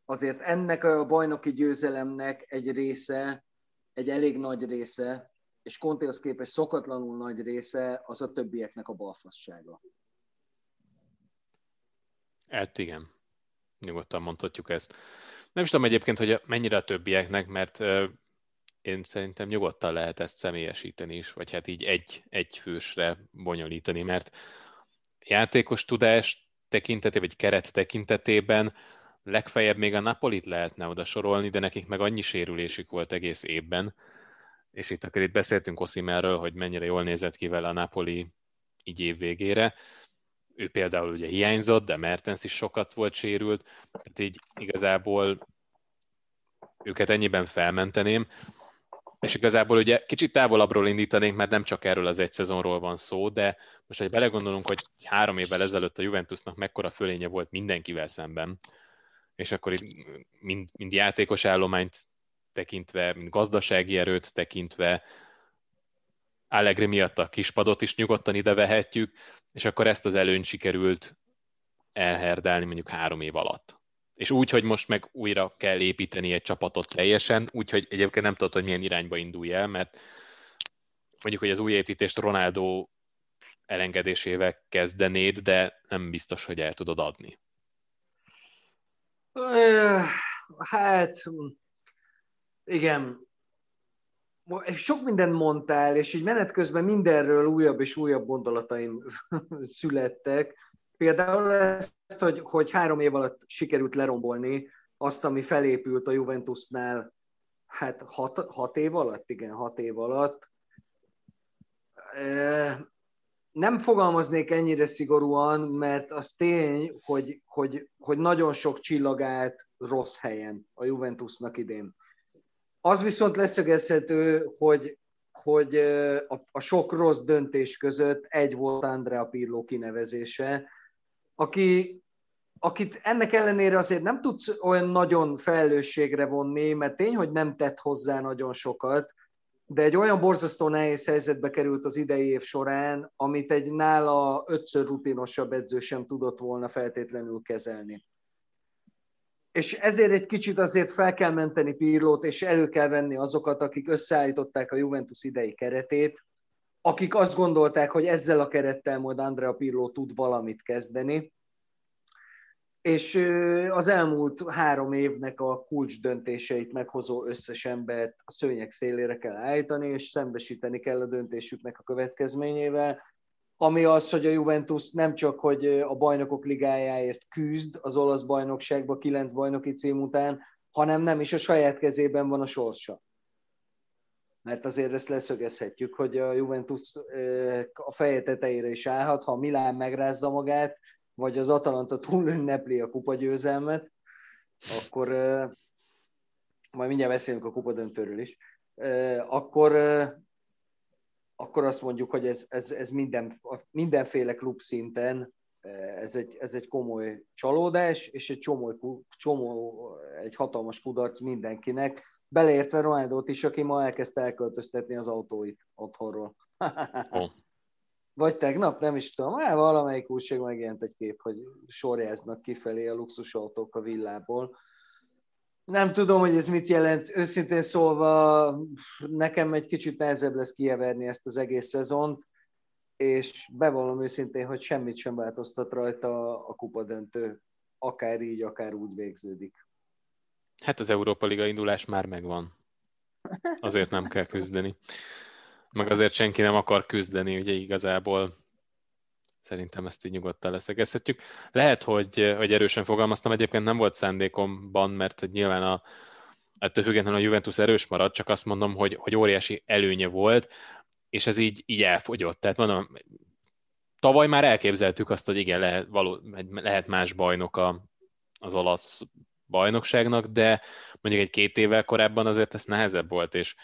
azért ennek a bajnoki győzelemnek egy része, egy elég nagy része, és Contéhoz képest szokatlanul nagy része az a többieknek a balfassága. Hát igen, nyugodtan mondhatjuk ezt. Nem is tudom egyébként, hogy mennyire a többieknek, mert én szerintem nyugodtan lehet ezt személyesíteni is, vagy hát így egy, egy fősre bonyolítani, mert játékos tudás tekintetében, vagy keret tekintetében legfeljebb még a Napolit lehetne oda sorolni, de nekik meg annyi sérülésük volt egész évben, és itt akkor itt beszéltünk Oszimerről, hogy mennyire jól nézett ki vele a Napoli így év végére. Ő például ugye hiányzott, de Mertens is sokat volt sérült, tehát így igazából őket ennyiben felmenteném, és igazából ugye kicsit távolabbról indítanénk, mert nem csak erről az egy szezonról van szó, de most, hogy belegondolunk, hogy három évvel ezelőtt a Juventusnak mekkora fölénye volt mindenkivel szemben, és akkor itt mind, mind játékos állományt tekintve, mint gazdasági erőt tekintve, Allegri miatt a kispadot is nyugodtan ide vehetjük, és akkor ezt az előnyt sikerült elherdálni mondjuk három év alatt. És úgy, hogy most meg újra kell építeni egy csapatot teljesen, úgyhogy egyébként nem tudod, hogy milyen irányba indulj el, mert mondjuk, hogy az új építést Ronaldo elengedésével kezdenéd, de nem biztos, hogy el tudod adni. Hát igen. Sok mindent mondtál, és így menet közben mindenről újabb és újabb gondolataim <laughs> születtek. Például ezt, hogy, hogy három év alatt sikerült lerombolni azt, ami felépült a Juventusnál, hát hat, hat év alatt, igen, hat év alatt. Nem fogalmaznék ennyire szigorúan, mert az tény, hogy, hogy, hogy nagyon sok csillagát rossz helyen a Juventusnak idén. Az viszont leszögezhető, hogy, hogy a, a sok rossz döntés között egy volt Andrea Pirlo kinevezése, aki, akit ennek ellenére azért nem tudsz olyan nagyon felelősségre vonni, mert tény, hogy nem tett hozzá nagyon sokat, de egy olyan borzasztó nehéz helyzetbe került az idei év során, amit egy nála ötször rutinosabb edző sem tudott volna feltétlenül kezelni és ezért egy kicsit azért fel kell menteni Pirlót, és elő kell venni azokat, akik összeállították a Juventus idei keretét, akik azt gondolták, hogy ezzel a kerettel majd Andrea Pirlo tud valamit kezdeni. és az elmúlt három évnek a kulcs döntéseit meghozó összes embert a szőnyek szélére kell állítani, és szembesíteni kell a döntésüknek a következményével, ami az, hogy a Juventus nem csak, hogy a bajnokok ligájáért küzd az olasz bajnokságban kilenc bajnoki cím után, hanem nem is a saját kezében van a sorsa. Mert azért ezt leszögezhetjük, hogy a Juventus a feje tetejére is állhat, ha Milán megrázza magát, vagy az Atalanta túl ünnepli a kupagyőzelmet, akkor majd mindjárt beszélünk a kupadöntőről is, akkor, akkor azt mondjuk, hogy ez, ez, ez minden, mindenféle klub szinten ez egy, ez egy komoly csalódás, és egy csomó, csomó, egy hatalmas kudarc mindenkinek, beleértve Ronaldot is, aki ma elkezdte elköltöztetni az autóit otthonról. oh. <laughs> Vagy tegnap, nem is tudom, hát valamelyik újság megjelent egy kép, hogy sorjáznak kifelé a luxusautók a villából. Nem tudom, hogy ez mit jelent. Őszintén szólva, nekem egy kicsit nehezebb lesz kieverni ezt az egész szezont, és bevallom őszintén, hogy semmit sem változtat rajta a kupadöntő. Akár így, akár úgy végződik. Hát az Európa Liga indulás már megvan. Azért nem kell küzdeni. Meg azért senki nem akar küzdeni, ugye igazából szerintem ezt így nyugodtan leszegezhetjük. Lehet, hogy, hogy erősen fogalmaztam, egyébként nem volt szándékomban, mert nyilván a, ettől függetlenül a Juventus erős maradt, csak azt mondom, hogy, hogy óriási előnye volt, és ez így, így elfogyott. Tehát mondom, tavaly már elképzeltük azt, hogy igen, lehet, való, lehet más bajnok a, az olasz bajnokságnak, de mondjuk egy két évvel korábban azért ez nehezebb volt, és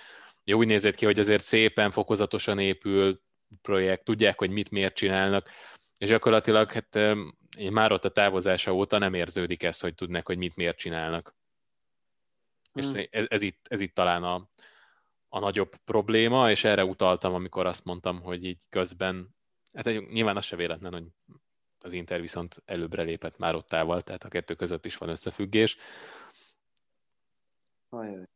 jó, úgy nézett ki, hogy azért szépen, fokozatosan épül projekt, tudják, hogy mit miért csinálnak, és gyakorlatilag hát már ott a távozása óta nem érződik ez, hogy tudnak, hogy mit miért csinálnak. Hmm. És ez, ez, itt, ez itt talán a, a nagyobb probléma, és erre utaltam, amikor azt mondtam, hogy így közben, hát nyilván az se véletlen, hogy az Inter viszont előbbre lépett már ott távol, tehát a kettő között is van összefüggés. Ajaj.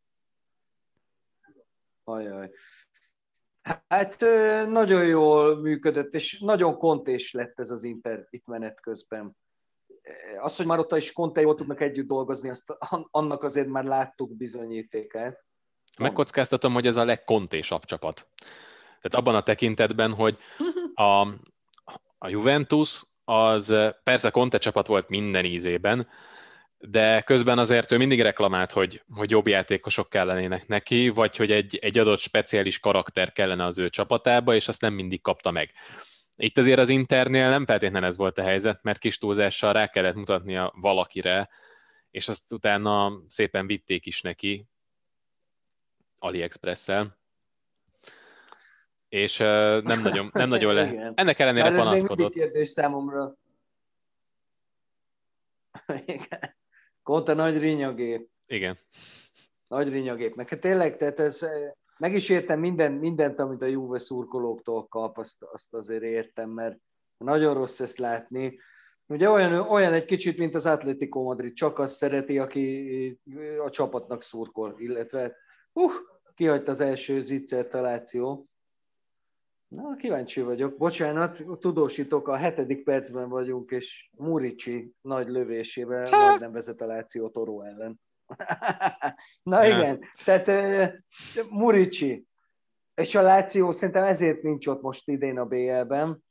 Ajaj. Hát nagyon jól működött, és nagyon kontés lett ez az Inter itt menet közben. Az, hogy már ott is Conte jól tudnak együtt dolgozni, azt, annak azért már láttuk bizonyítékát. Megkockáztatom, hogy ez a legkontésabb csapat. Tehát abban a tekintetben, hogy a, a Juventus az persze Conte csapat volt minden ízében, de közben azért ő mindig reklamált, hogy, hogy jobb játékosok kellenének neki, vagy hogy egy, egy adott speciális karakter kellene az ő csapatába, és azt nem mindig kapta meg. Itt azért az Internél nem feltétlenül ez volt a helyzet, mert kis túlzással rá kellett mutatnia valakire, és azt utána szépen vitték is neki AliExpress-el. És uh, nem nagyon, nem nagyon le... <laughs> Ennek ellenére Már panaszkodott. Ez még kérdés számomra. <laughs> Igen. Konta nagy rinyagép. Igen. Nagy rinyagép. Meg hát tényleg, tehát ez, eh, meg is értem minden, mindent, amit a Juve szurkolóktól kap, azt, azt azért értem, mert nagyon rossz ezt látni. Ugye olyan, olyan egy kicsit, mint az Atletico Madrid, csak azt szereti, aki a csapatnak szurkol, illetve uh, kihagyta az első zicser taláció. Na, kíváncsi vagyok. Bocsánat, tudósítok, a hetedik percben vagyunk, és Murici nagy lövésével majdnem vezet a Láció Toró ellen. <laughs> Na igen, tehát uh, Murici, és a Láció szerintem ezért nincs ott most idén a BL-ben,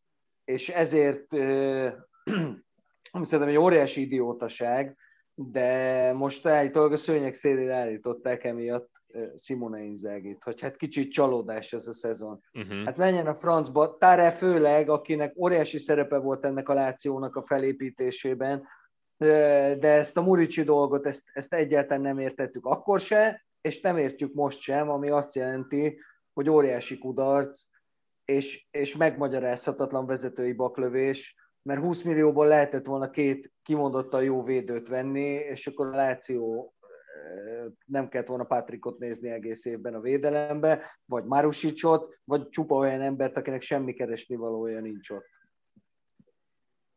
és ezért uh, <clears throat> szerintem egy óriási idiótaság, de most állítólag a szőnyek szélére állították emiatt Simone Inzagit, hogy hát kicsit csalódás ez a szezon. Uh-huh. Hát menjen a francba, Tare főleg, akinek óriási szerepe volt ennek a Lációnak a felépítésében, de ezt a Murici dolgot, ezt, ezt egyáltalán nem értettük akkor se, és nem értjük most sem, ami azt jelenti, hogy óriási kudarc, és, és megmagyarázhatatlan vezetői baklövés, mert 20 millióból lehetett volna két kimondottan jó védőt venni, és akkor a Láció nem kellett volna Patrickot nézni egész évben a védelembe, vagy Marusicsot, vagy csupa olyan embert, akinek semmi keresni valója nincs ott.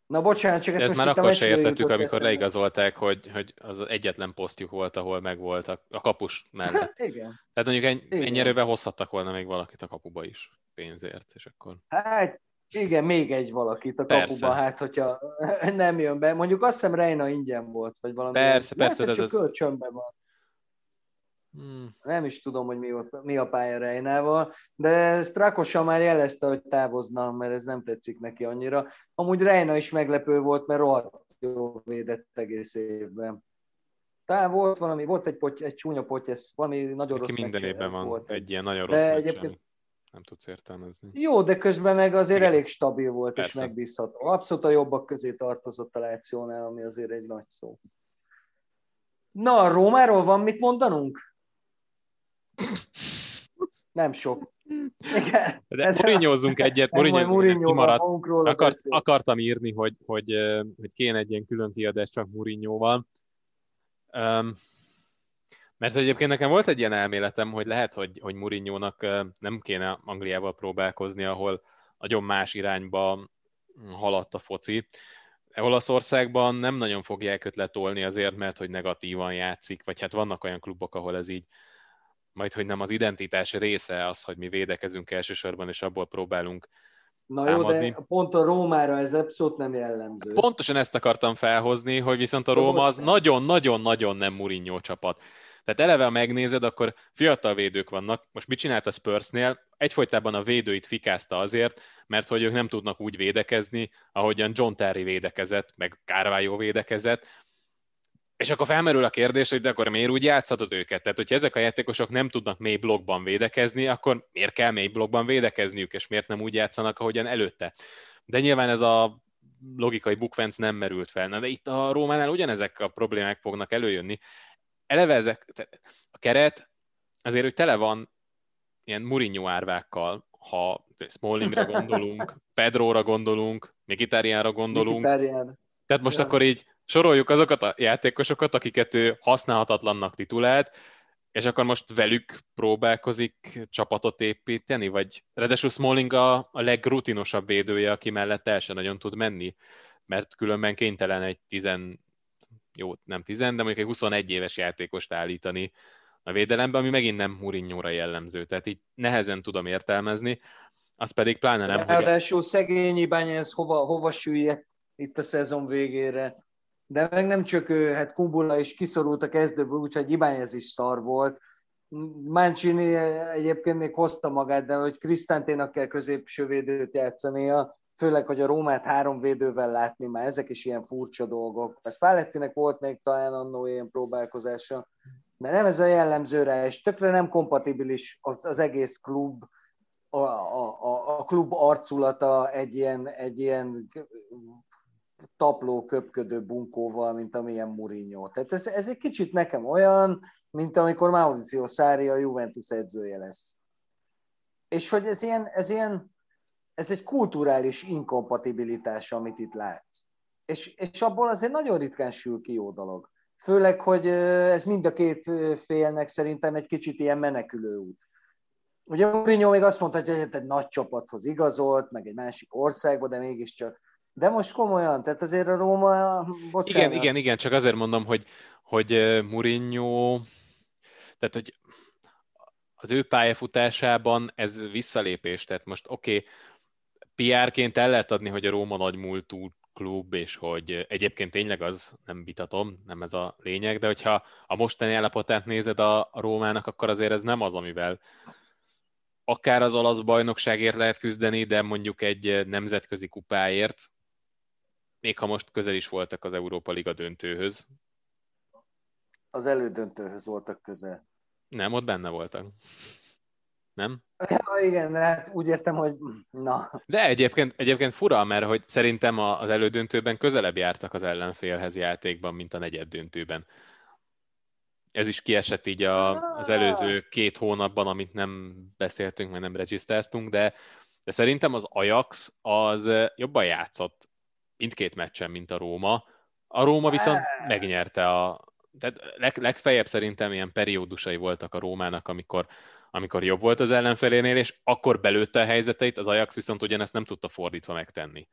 Na bocsánat, csak ezt Ez már akkor se értettük, amikor eszembe. leigazolták, hogy, hogy az egyetlen posztjuk volt, ahol megvolt a, a kapus mellett. Hát, <laughs> igen. Tehát mondjuk ennyi, ennyi erővel hozhattak volna még valakit a kapuba is pénzért, és akkor... Hát Igen, még egy valakit a kapuba, persze. hát hogyha <laughs> nem jön be. Mondjuk azt hiszem Reina ingyen volt, vagy valami. Persze, persze. Lehet, csak az... kölcsönben van. Hmm. Nem is tudom, hogy mi, volt, mi a pálya Reinával, de Strakosa már jelezte, hogy távozna, mert ez nem tetszik neki annyira. Amúgy Reina is meglepő volt, mert rohadt jó védett egész évben. Talán volt valami, volt egy, poty, egy csúnya potyesz, valami nagyon Neki rossz minden évben van volt. egy ilyen nagyon rossz de egyébként, nem tudsz értelmezni. Jó, de közben meg azért Igen. elég stabil volt Persze. és megbízható. Abszolút a jobbak közé tartozott a Lációnál, ami azért egy nagy szó. Na, a Rómáról van mit mondanunk? Nem sok. Igen. De Mourinhozzunk egyet, Mourinho kimaradt. Akart, akartam írni, hogy, hogy, hogy kéne egy ilyen külön kiadás csak Mourinhoval. Um, mert egyébként nekem volt egy ilyen elméletem, hogy lehet, hogy, hogy Mourinho-nak nem kéne Angliával próbálkozni, ahol nagyon más irányba haladt a foci. Olaszországban nem nagyon fogják őt letolni azért, mert hogy negatívan játszik, vagy hát vannak olyan klubok, ahol ez így majd hogy nem az identitás része az, hogy mi védekezünk elsősorban, és abból próbálunk Na jó, támadni. de pont a Rómára ez abszolút nem jellemző. Pontosan ezt akartam felhozni, hogy viszont a Róma az nagyon-nagyon-nagyon nem Mourinho csapat. Tehát eleve, ha megnézed, akkor fiatal védők vannak. Most mit csinált a Spursnél? Egyfolytában a védőit fikázta azért, mert hogy ők nem tudnak úgy védekezni, ahogyan John Terry védekezett, meg Carvalho védekezett, és akkor felmerül a kérdés, hogy de akkor miért úgy játszhatod őket? Tehát, hogyha ezek a játékosok nem tudnak mély blokkban védekezni, akkor miért kell mély blokkban védekezniük, és miért nem úgy játszanak, ahogyan előtte? De nyilván ez a logikai bukvenc nem merült fel. Na, de itt a Rómánál ugyanezek a problémák fognak előjönni. Eleve ezek, a keret azért, hogy tele van ilyen Mourinho árvákkal, ha Smallingre gondolunk, <laughs> Pedróra gondolunk, Mikitariánra gondolunk. Mikitarian. Tehát most ja. akkor így soroljuk azokat a játékosokat, akiket ő használhatatlannak titulált, és akkor most velük próbálkozik csapatot építeni, vagy Redesú Smalling a, a legrutinosabb védője, aki mellett el sem nagyon tud menni, mert különben kénytelen egy 10, jó, nem 10, de mondjuk egy 21 éves játékost állítani a védelembe, ami megint nem mourinho jellemző, tehát így nehezen tudom értelmezni, az pedig pláne nem... Ráadásul hogy... szegény Ibányez hova, hova süllyedt itt a szezon végére de meg nem csak ő, hát Kumbula is kiszorult a kezdőből, úgyhogy Ibányez is szar volt. Mancini egyébként még hozta magát, de hogy Krisztánténak kell középső védőt játszania, főleg, hogy a Rómát három védővel látni, már ezek is ilyen furcsa dolgok. Ez Spallettinek volt még talán annó ilyen próbálkozása, de nem ez a jellemzőre, és tökre nem kompatibilis az, az egész klub, a, a, a, a klub arculata egy ilyen, egy ilyen tapló, köpködő bunkóval, mint amilyen Mourinho. Tehát ez, ez egy kicsit nekem olyan, mint amikor Mauricio Szári a Juventus edzője lesz. És hogy ez ilyen, ez ilyen, ez egy kulturális inkompatibilitás, amit itt látsz. És, és abból azért nagyon ritkán sül ki jó dolog. Főleg, hogy ez mind a két félnek szerintem egy kicsit ilyen menekülő út. Ugye Mourinho még azt mondta, hogy egy nagy csapathoz igazolt, meg egy másik országba, de mégiscsak de most komolyan, tehát azért a Róma, bocsánat. Igen, igen, igen, csak azért mondom, hogy, hogy Mourinho, tehát hogy az ő pályafutásában ez visszalépés, tehát most oké, okay, PR-ként el lehet adni, hogy a Róma nagy múltú klub, és hogy egyébként tényleg az, nem vitatom, nem ez a lényeg, de hogyha a mostani állapotát nézed a, a Rómának, akkor azért ez nem az, amivel akár az olasz bajnokságért lehet küzdeni, de mondjuk egy nemzetközi kupáért, még ha most közel is voltak az Európa Liga döntőhöz. Az elődöntőhöz voltak közel. Nem, ott benne voltak. Nem? Ja, igen, hát úgy értem, hogy na. De egyébként, egyébként fura, mert hogy szerintem az elődöntőben közelebb jártak az ellenfélhez játékban, mint a negyed döntőben. Ez is kiesett így a, az előző két hónapban, amit nem beszéltünk, mert nem regisztráztunk, de, de szerintem az Ajax az jobban játszott mindkét meccsen, mint a Róma. A Róma viszont megnyerte a... Tehát leg, legfeljebb szerintem ilyen periódusai voltak a Rómának, amikor, amikor jobb volt az ellenfelénél, és akkor belőtte a helyzeteit, az Ajax viszont ugyanezt nem tudta fordítva megtenni.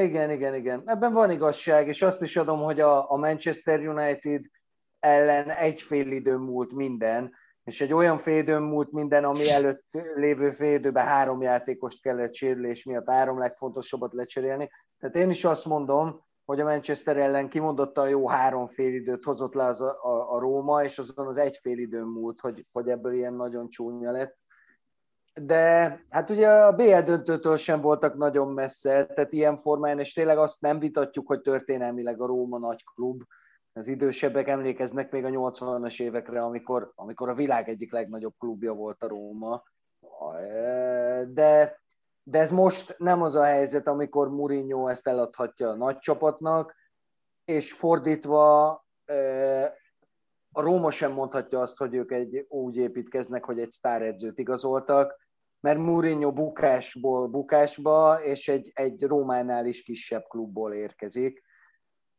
Igen, igen, igen. Ebben van igazság, és azt is adom, hogy a, a Manchester United ellen egy fél idő múlt minden, és egy olyan félidőn múlt minden, ami előtt lévő félidőben három játékost kellett sérülés miatt három legfontosabbat lecserélni. Tehát én is azt mondom, hogy a Manchester ellen kimondottan jó három félidőt hozott le az a, a, a Róma, és azon az egy félidőn múlt, hogy, hogy ebből ilyen nagyon csúnya lett. De hát ugye a BL döntőtől sem voltak nagyon messze, tehát ilyen formán, és tényleg azt nem vitatjuk, hogy történelmileg a Róma nagy klub, az idősebbek emlékeznek még a 80-as évekre, amikor, amikor a világ egyik legnagyobb klubja volt a Róma. De, de ez most nem az a helyzet, amikor Mourinho ezt eladhatja a nagy csapatnak, és fordítva a Róma sem mondhatja azt, hogy ők egy, úgy építkeznek, hogy egy sztáredzőt igazoltak, mert Mourinho bukásból bukásba, és egy, egy Rómánál is kisebb klubból érkezik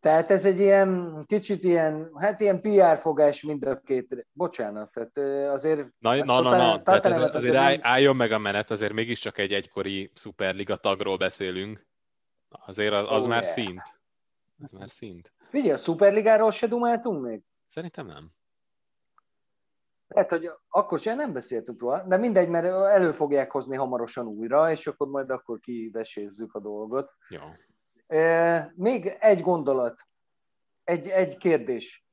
tehát ez egy ilyen, kicsit ilyen, hát ilyen PR fogás mind a két, bocsánat, tehát azért... Na, na, na, na. Tehát azért, azért áll, álljon meg a menet, azért mégiscsak egy egykori szuperliga tagról beszélünk. Azért az, az oh, már yeah. szint. Az már szint. Figyelj, a szuperligáról se dumáltunk még? Szerintem nem. Lehet, hogy akkor sem nem beszéltünk róla, de mindegy, mert elő fogják hozni hamarosan újra, és akkor majd akkor kivesézzük a dolgot. Jó. Még egy gondolat, egy, egy kérdés.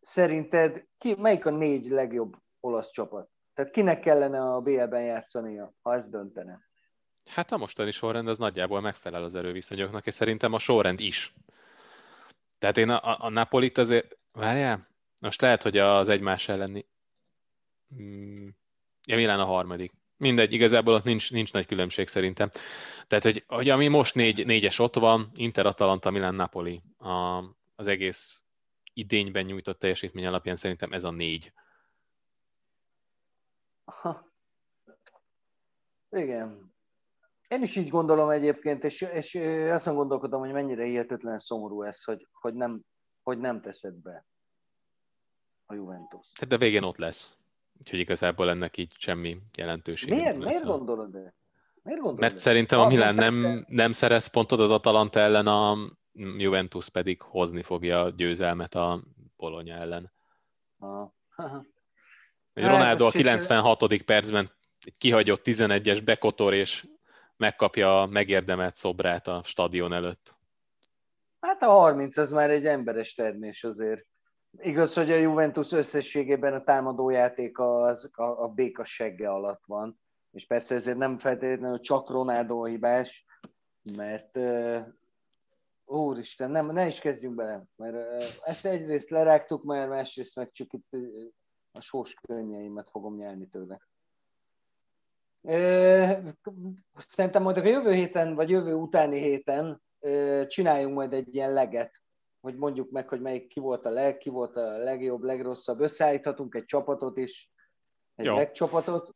Szerinted ki, melyik a négy legjobb olasz csapat? Tehát kinek kellene a BL-ben játszania, ha ez döntene? Hát a mostani sorrend az nagyjából megfelel az erőviszonyoknak, és szerintem a sorrend is. Tehát én a, a Napolit azért... Várjál? Most lehet, hogy az egymás elleni... Hmm. Ja, Milán a harmadik. Mindegy, igazából ott nincs, nincs nagy különbség szerintem. Tehát, hogy, hogy ami most négy, négyes ott van, Inter, Atalanta, Milan, Napoli, a, az egész idényben nyújtott teljesítmény alapján szerintem ez a négy. Aha. Igen. Én is így gondolom egyébként, és, és azt gondolkodom, hogy mennyire hihetetlen szomorú ez, hogy, hogy, nem, hogy nem teszed be a Juventus. Tehát de végén ott lesz. Úgyhogy igazából ennek így semmi jelentősége Miért, nem miért gondolod -e? Miért gondolod Mert szerintem a Milán nem, nem szerez pontot az Atalanta ellen, a Juventus pedig hozni fogja a győzelmet a Polonya ellen. Ah. Ronaldo a 96. percben egy kihagyott 11-es bekotor, és megkapja a megérdemelt szobrát a stadion előtt. Hát a 30 az már egy emberes termés azért. Igaz, hogy a Juventus összességében a támadójáték az, a, a béka segge alatt van, és persze ezért nem feltétlenül csak Ronaldo hibás, mert uh, úristen, nem, ne is kezdjünk bele, mert uh, ezt egyrészt lerágtuk már, másrészt meg csak itt uh, a sós könnyeimet fogom nyelni tőle. Uh, szerintem majd a jövő héten, vagy jövő utáni héten uh, csináljunk majd egy ilyen leget, hogy mondjuk meg, hogy melyik ki volt a leg, ki volt a legjobb, legrosszabb. Összeállíthatunk egy csapatot is, egy Jó. legcsapatot.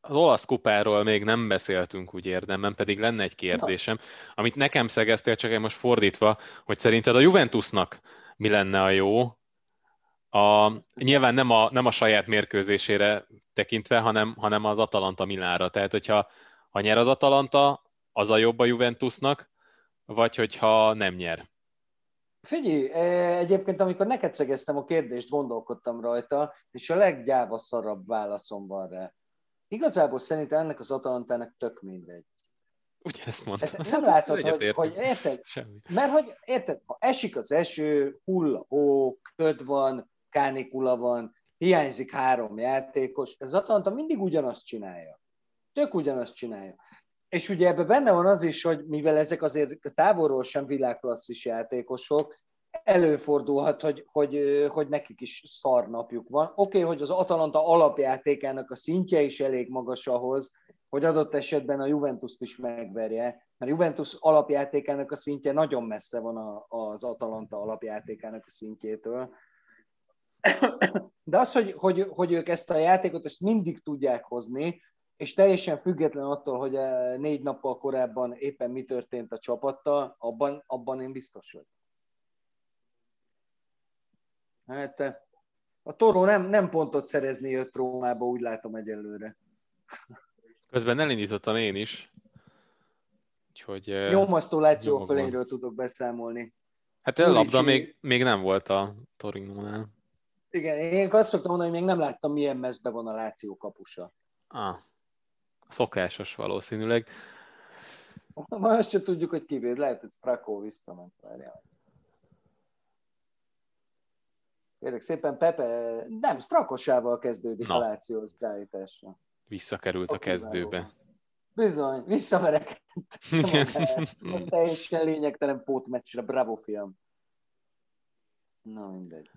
Az olasz kupáról még nem beszéltünk úgy érdemben, pedig lenne egy kérdésem, Na. amit nekem szegeztél, csak én most fordítva, hogy szerinted a Juventusnak mi lenne a jó, a, nyilván nem a, nem a saját mérkőzésére tekintve, hanem, hanem az Atalanta Milánra. Tehát, hogyha ha nyer az Atalanta, az a jobb a Juventusnak, vagy hogyha nem nyer. Figyelj, e, egyébként amikor neked szegeztem a kérdést, gondolkodtam rajta, és a leggyávaszarabb válaszom van rá. Igazából szerintem ennek az Atalantának tök mindegy. Ugye ezt mondtam. Ezt nem látod, hogy, hogy érted? Semmi. Mert hogy érted, ha esik az eső, hull a hó, köd van, kánikula van, hiányzik három játékos, ez Atalanta mindig ugyanazt csinálja. Tök ugyanazt csinálja. És ugye ebben benne van az is, hogy mivel ezek azért távolról sem világklasszis játékosok, előfordulhat, hogy, hogy, hogy nekik is szar napjuk van. Oké, okay, hogy az Atalanta alapjátékának a szintje is elég magas ahhoz, hogy adott esetben a Juventus-t is megverje, mert Juventus alapjátékának a szintje nagyon messze van a, az Atalanta alapjátékának a szintjétől. De az, hogy, hogy, hogy ők ezt a játékot ezt mindig tudják hozni, és teljesen független attól, hogy eh, négy nappal korábban éppen mi történt a csapattal, abban, abban én biztos vagyok. Hát eh, a Toró nem, nem pontot szerezni jött Rómába, úgy látom egyelőre. Közben elindítottam én is. Úgyhogy, eh, Nyomasztó Láció feléről tudok beszámolni. Hát a labda még, még nem volt a Torinónál. Igen, én azt szoktam mondani, hogy még nem láttam, milyen mezbe van a Láció kapusa. Ah, szokásos valószínűleg. Ma azt sem tudjuk, hogy kivéd. Lehet, hogy Strakó visszament. Várjál. Kérlek szépen, Pepe, nem, Strakosával kezdődik Na. a Lációs beállításra. Visszakerült a Oké, kezdőbe. Bizony, visszaverekedtem. <laughs> Teljesen lényegtelen pótmeccsre, bravo film. Na mindegy.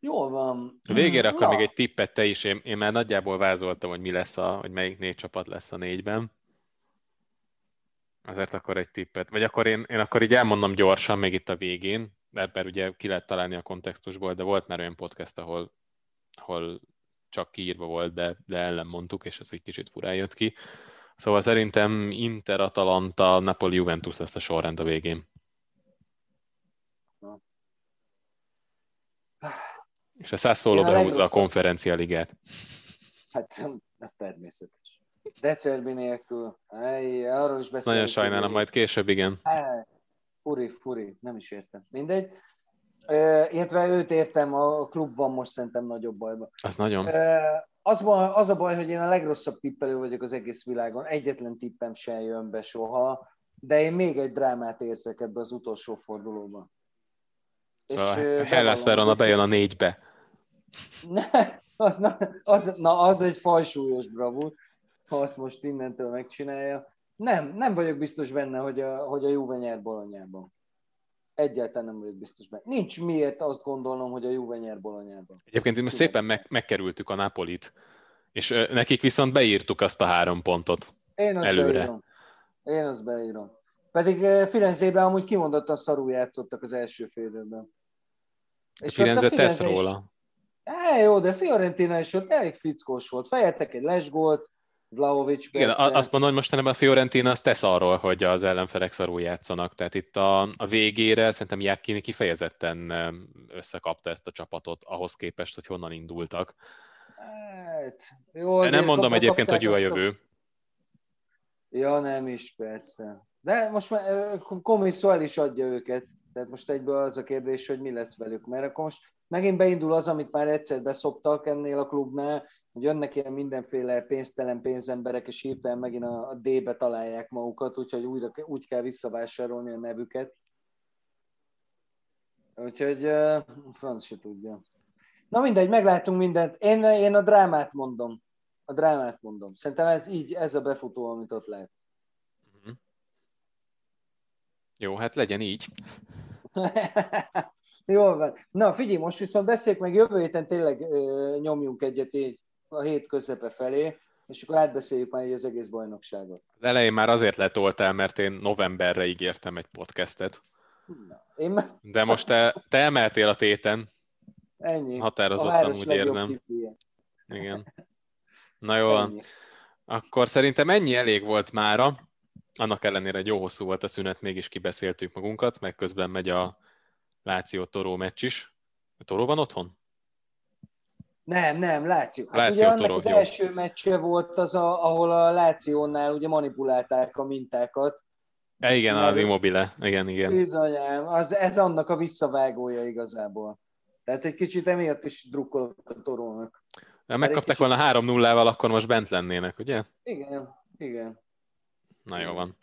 Jól van. A végére akkor Na, még egy tippet te is, én, én már nagyjából vázoltam, hogy mi lesz a, hogy melyik négy csapat lesz a négyben. Azért akkor egy tippet. Vagy akkor én, én akkor így elmondom gyorsan, még itt a végén, mert, mert ugye ki lehet találni a kontextusból, de volt már olyan podcast, ahol, ahol csak kiírva volt, de, de ellen mondtuk, és ez egy kicsit furán jött ki. Szóval szerintem Inter, Atalanta, Napoli, Juventus lesz a sorrend a végén. És a Sassuolo a behúzza a legrosszabb- konferencia ligát. Hát, ez természetes. Decerbi nélkül. Ej, arról is beszélünk. Nagyon sajnálom, majd később, igen. Furi, furi, nem is értem. Mindegy. Ö, illetve őt értem, a klub van most szerintem nagyobb bajban. Az nagyon. Ö, az, az a baj, hogy én a legrosszabb tippelő vagyok az egész világon. Egyetlen tippem sem jön be soha, de én még egy drámát érzek ebbe az utolsó fordulóban. Szóval Hellas Verona bejön a négybe. Ne, az, na, az, na, az egy fajsúlyos bravúr, ha azt most innentől megcsinálja. Nem, nem vagyok biztos benne, hogy a, hogy a Juve nyer Bolonyában. Egyáltalán nem vagyok biztos benne. Nincs miért azt gondolnom, hogy a Juve nyer Bolonyában. Egyébként most szépen meg, megkerültük a Napolit, és ö, nekik viszont beírtuk azt a három pontot. Én azt Előre. beírom. Én azt beírom. Pedig Firenzében amúgy kimondottan szarul játszottak az első félidőben. A Firenze tesz is- róla. É, jó, de Fiorentina is ott elég fickós volt. Fejeltek egy lesgólt, Vlaovic Igen, persze. a- azt mondom, hogy mostanában a Fiorentina azt tesz arról, hogy az ellenfelek szarul játszanak. Tehát itt a, a végére szerintem Jákkini kifejezetten összekapta ezt a csapatot ahhoz képest, hogy honnan indultak. Hát, jó, Nem mondom egyébként, hogy jó a jövő. Ja, nem is, persze. De most már Komiszó el is adja őket. Tehát most egyből az a kérdés, hogy mi lesz velük. Mert akkor most megint beindul az, amit már egyszer beszoptak ennél a klubnál, hogy jönnek ilyen mindenféle pénztelen pénzemberek, és hirtelen megint a, a D-be találják magukat, úgyhogy újra, úgy kell visszavásárolni a nevüket. Úgyhogy uh, franc se tudja. Na mindegy, meglátunk mindent. Én, én a drámát mondom. A drámát mondom. Szerintem ez így, ez a befutó, amit ott lehet. Jó, hát legyen így. <laughs> Jól van. Na figyelj, most viszont beszéljük meg jövő héten tényleg ö, nyomjunk egyet így a hét közepe felé, és akkor átbeszéljük már így az egész bajnokságot. Az elején már azért letoltál, mert én novemberre ígértem egy podcastet. Na, én már De most te, te emeltél a téten, ennyi. határozottan úgy érzem. hipije. Igen. Na jó. Ennyi. akkor szerintem ennyi elég volt mára. Annak ellenére, hogy jó hosszú volt a szünet, mégis kibeszéltük magunkat, meg közben megy a Láció Toró meccs is. A Toró van otthon? Nem, nem, Láció. Hát Láció ugye annak Toró, az jó. első meccse volt az, a, ahol a Lációnál ugye manipulálták a mintákat. E, igen, az Immobile. Igen, igen. Bizonyám, az, ez annak a visszavágója igazából. Tehát egy kicsit emiatt is drukkolok a Torónak. Ha megkapták volna 3-0-val, akkor most bent lennének, ugye? Igen, igen. Na jó van.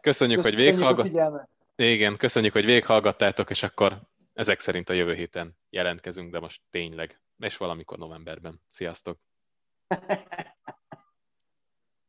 Köszönjük, hogy Köszönjük figyelmet. Igen, köszönjük, hogy végighallgattátok, és akkor ezek szerint a jövő héten jelentkezünk, de most tényleg, és valamikor novemberben. Sziasztok! <laughs>